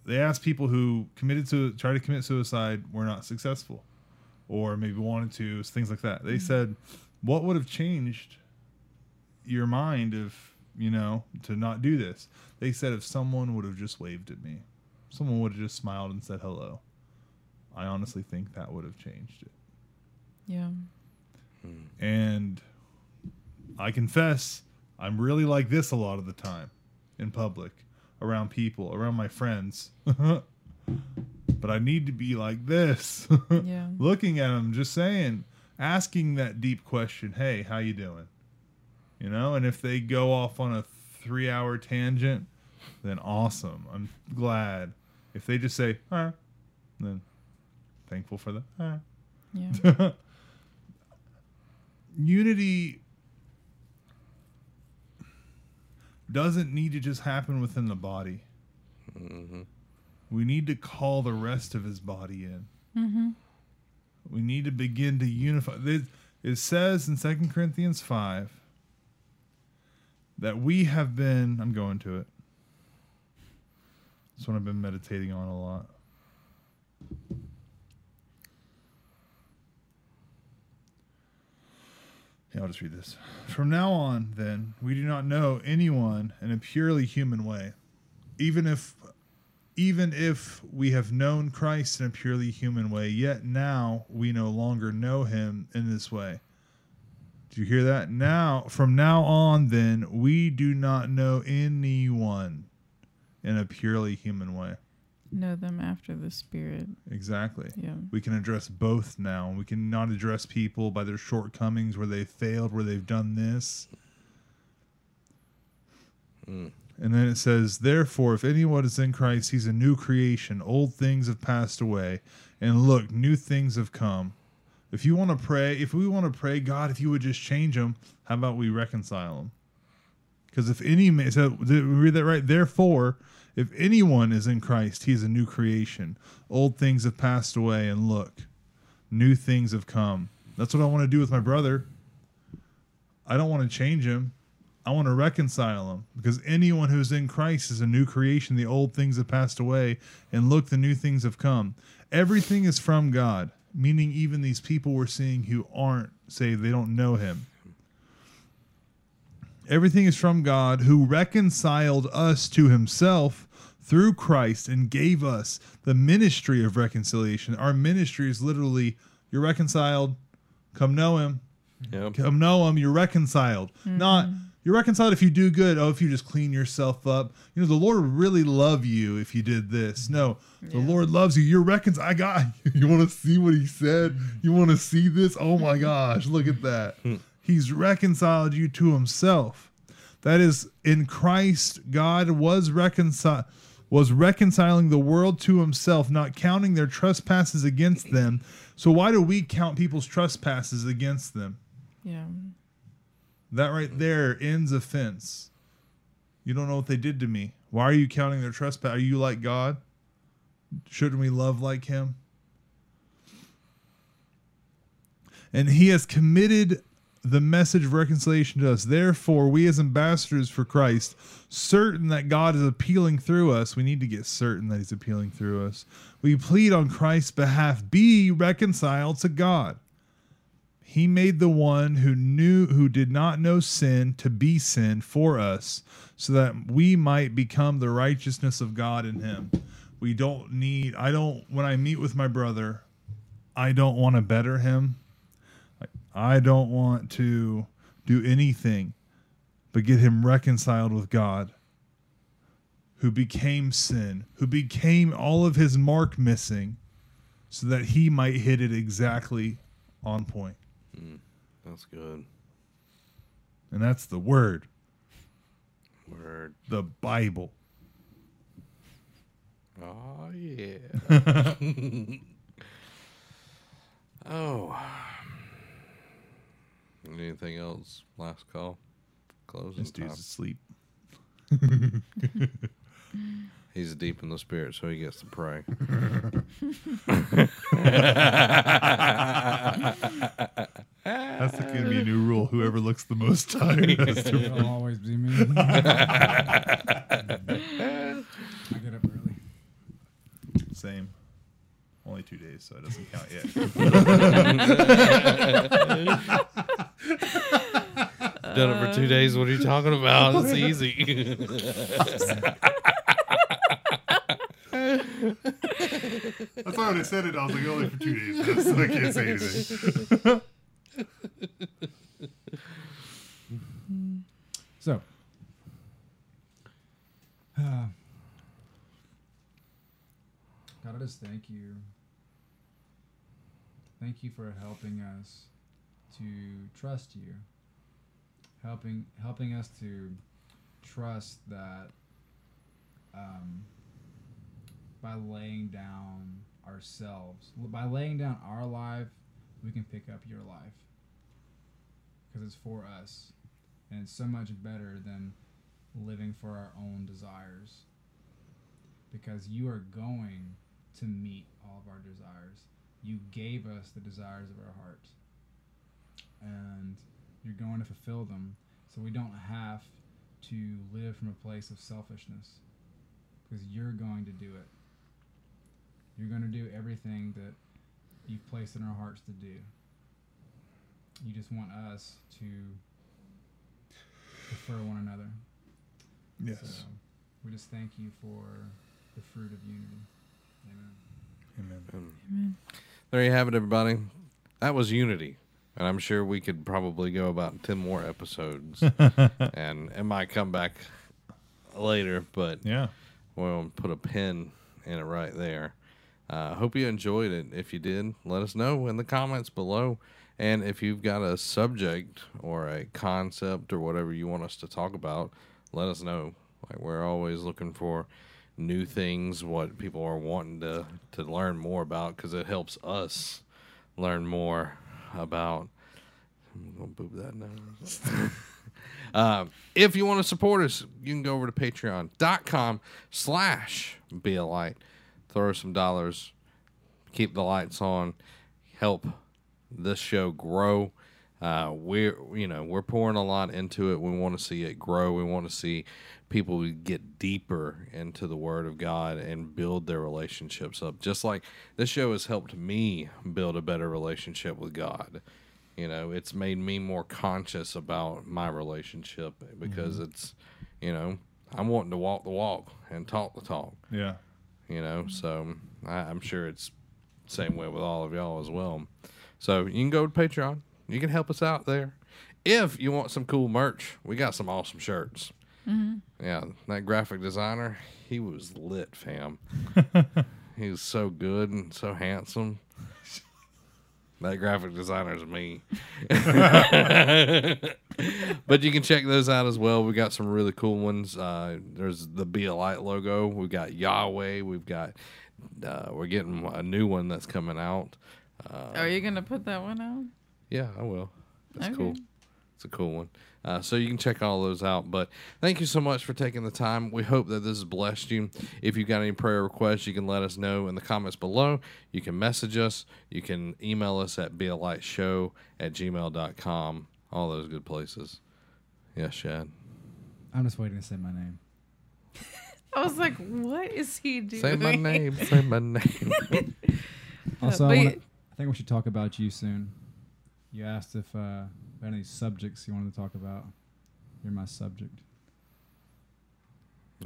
they asked people who committed to try to commit suicide were not successful, or maybe wanted to things like that. They mm-hmm. said, "What would have changed your mind if you know to not do this?" They said, "If someone would have just waved at me, someone would have just smiled and said hello." I honestly think that would have changed it. Yeah. Hmm. And I confess, I'm really like this a lot of the time in public, around people, around my friends. but I need to be like this. Yeah. Looking at them, just saying, asking that deep question, "Hey, how you doing?" You know, and if they go off on a 3-hour tangent, then awesome. I'm glad. If they just say, "Huh," then thankful for the "Huh." Yeah. unity doesn't need to just happen within the body. We need to call the rest of his body in. mm-hmm. We need to begin to unify. It, it says in 2 Corinthians 5 that we have been, I'm going to it. That's what I've been meditating on a lot. Yeah, I'll just read this. From now on, then, we do not know anyone in a purely human way. Even if even if we have known Christ in a purely human way, yet now we no longer know him in this way. Do you hear that? Now, from now on, then, we do not know anyone in a purely human way. Know them after the spirit. Exactly. Yeah. We can address both now. We can not address people by their shortcomings, where they've failed, where they've done this. Hmm. And then it says, Therefore, if anyone is in Christ, he's a new creation. Old things have passed away. And look, new things have come. If you want to pray, if we want to pray, God, if you would just change them, how about we reconcile them? Because if any man, so did we read that right? Therefore, if anyone is in Christ, he is a new creation. Old things have passed away, and look, new things have come. That's what I want to do with my brother. I don't want to change him. I want to reconcile him because anyone who's in Christ is a new creation. The old things have passed away, and look, the new things have come. Everything is from God, meaning even these people we're seeing who aren't saved, they don't know Him. Everything is from God who reconciled us to Himself through Christ and gave us the ministry of reconciliation. Our ministry is literally you're reconciled, come know Him, Yep. come know him. You're reconciled. Mm-hmm. Not you're reconciled if you do good. Oh if you just clean yourself up. You know the lord would really love you if you did this. No the lord loves you. You're reconciled. I got you. you want to see what he said? You want to see this? Oh my gosh look at that hmm. He's reconciled you to himself that is in christ god was reconciled was reconciling the world to himself not counting their trespasses against them so why do we count people's trespasses against them Yeah. that right there ends offense. You don't know what they did to me. Why are you counting their trespass? Are you like God? Shouldn't we love like Him? And He has committed the message of reconciliation to us. Therefore, we as ambassadors for Christ, certain that God is appealing through us, we need to get certain that He's appealing through us. We plead on Christ's behalf be reconciled to God. He made the one who knew who did not know sin to be sin for us so that we might become the righteousness of God in him. We don't need I don't when I meet with my brother, I don't want to better him. I don't want to do anything but get him reconciled with God who became sin, who became all of his mark missing so that he might hit it exactly on point. Mm, that's good. And that's the word, Word. the Bible. Oh yeah. oh. Anything else? Last call. Closing This time. dude's asleep. He's deep in the spirit, so he gets to pray. That's going to be a new rule. Whoever looks the most tired has to. It'll always be me. I get up early. same. Only two days, so it doesn't count yet. Done it for two days. What are you talking about? It's easy. That's why when I said it, I was like, only for two days, so I can't say anything. So, uh, God, I just thank you. Thank you for helping us to trust you. Helping helping us to trust that um, by laying down ourselves, by laying down our life, we can pick up your life. Because it's for us and it's so much better than living for our own desires. Because you are going to meet all of our desires. You gave us the desires of our heart and you're going to fulfill them so we don't have to live from a place of selfishness because you're going to do it you're going to do everything that you've placed in our hearts to do you just want us to prefer one another. Yes. So we just thank you for the fruit of unity. Amen. Amen. there you have it, everybody. That was Unity. And I'm sure we could probably go about 10 more episodes. and it might come back later, but Yeah. we'll put a pin in it right there. I uh, hope you enjoyed it. If you did, let us know in the comments below. And if you've got a subject or a concept or whatever you want us to talk about, let us know. Like we're always looking for new things, what people are wanting to to learn more about, because it helps us learn more about. I'm gonna boop that now. Um, if you want to support us, you can go over to patreon.com slash be a light. Throw some dollars, keep the lights on, help this show grow. Uh, we're you know we're pouring a lot into it. We want to see it grow. We want to see people get deeper into the Word of God and build their relationships up. Just like this show has helped me build a better relationship with God. You know, it's made me more conscious about my relationship because it's, you know, I'm wanting to walk the walk and talk the talk Yeah. you know so I, i'm sure it's same way with all of y'all as well so you can go to patreon you can help us out there if you want some cool merch we got some awesome shirts yeah that graphic designer he was lit fam he was so good and so handsome that graphic designer is me but you can check those out as well. We got some really cool ones. Uh, there's the Be a Light logo. We've got Yahweh. We've got uh, we're getting a new one that's coming out. Uh, Are you gonna put that one out? Yeah, I will. That's Okay. cool. It's a cool one. Uh, so you can check all those out. But thank you so much for taking the time. We hope that this has blessed you. If you've got any prayer requests, you can let us know in the comments below. You can message us. You can email us at bealightshow at gmail.com. All those good places. Yes, Shad. I'm just waiting to say my name. I was like, what is he doing? Say my name. Say my name. Also, but I, wanna, I think we should talk about you soon. You asked if uh, there any subjects you wanted to talk about. You're my subject.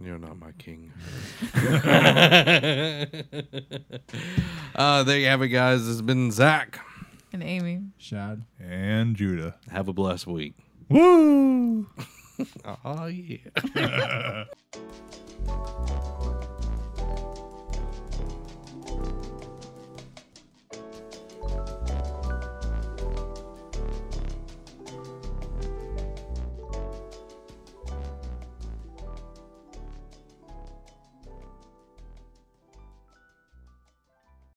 You're not my king. uh, there you have it, guys. This has been Zach. And Amy. Shad. And Judah. Have a blessed week. Woo! Oh, yeah.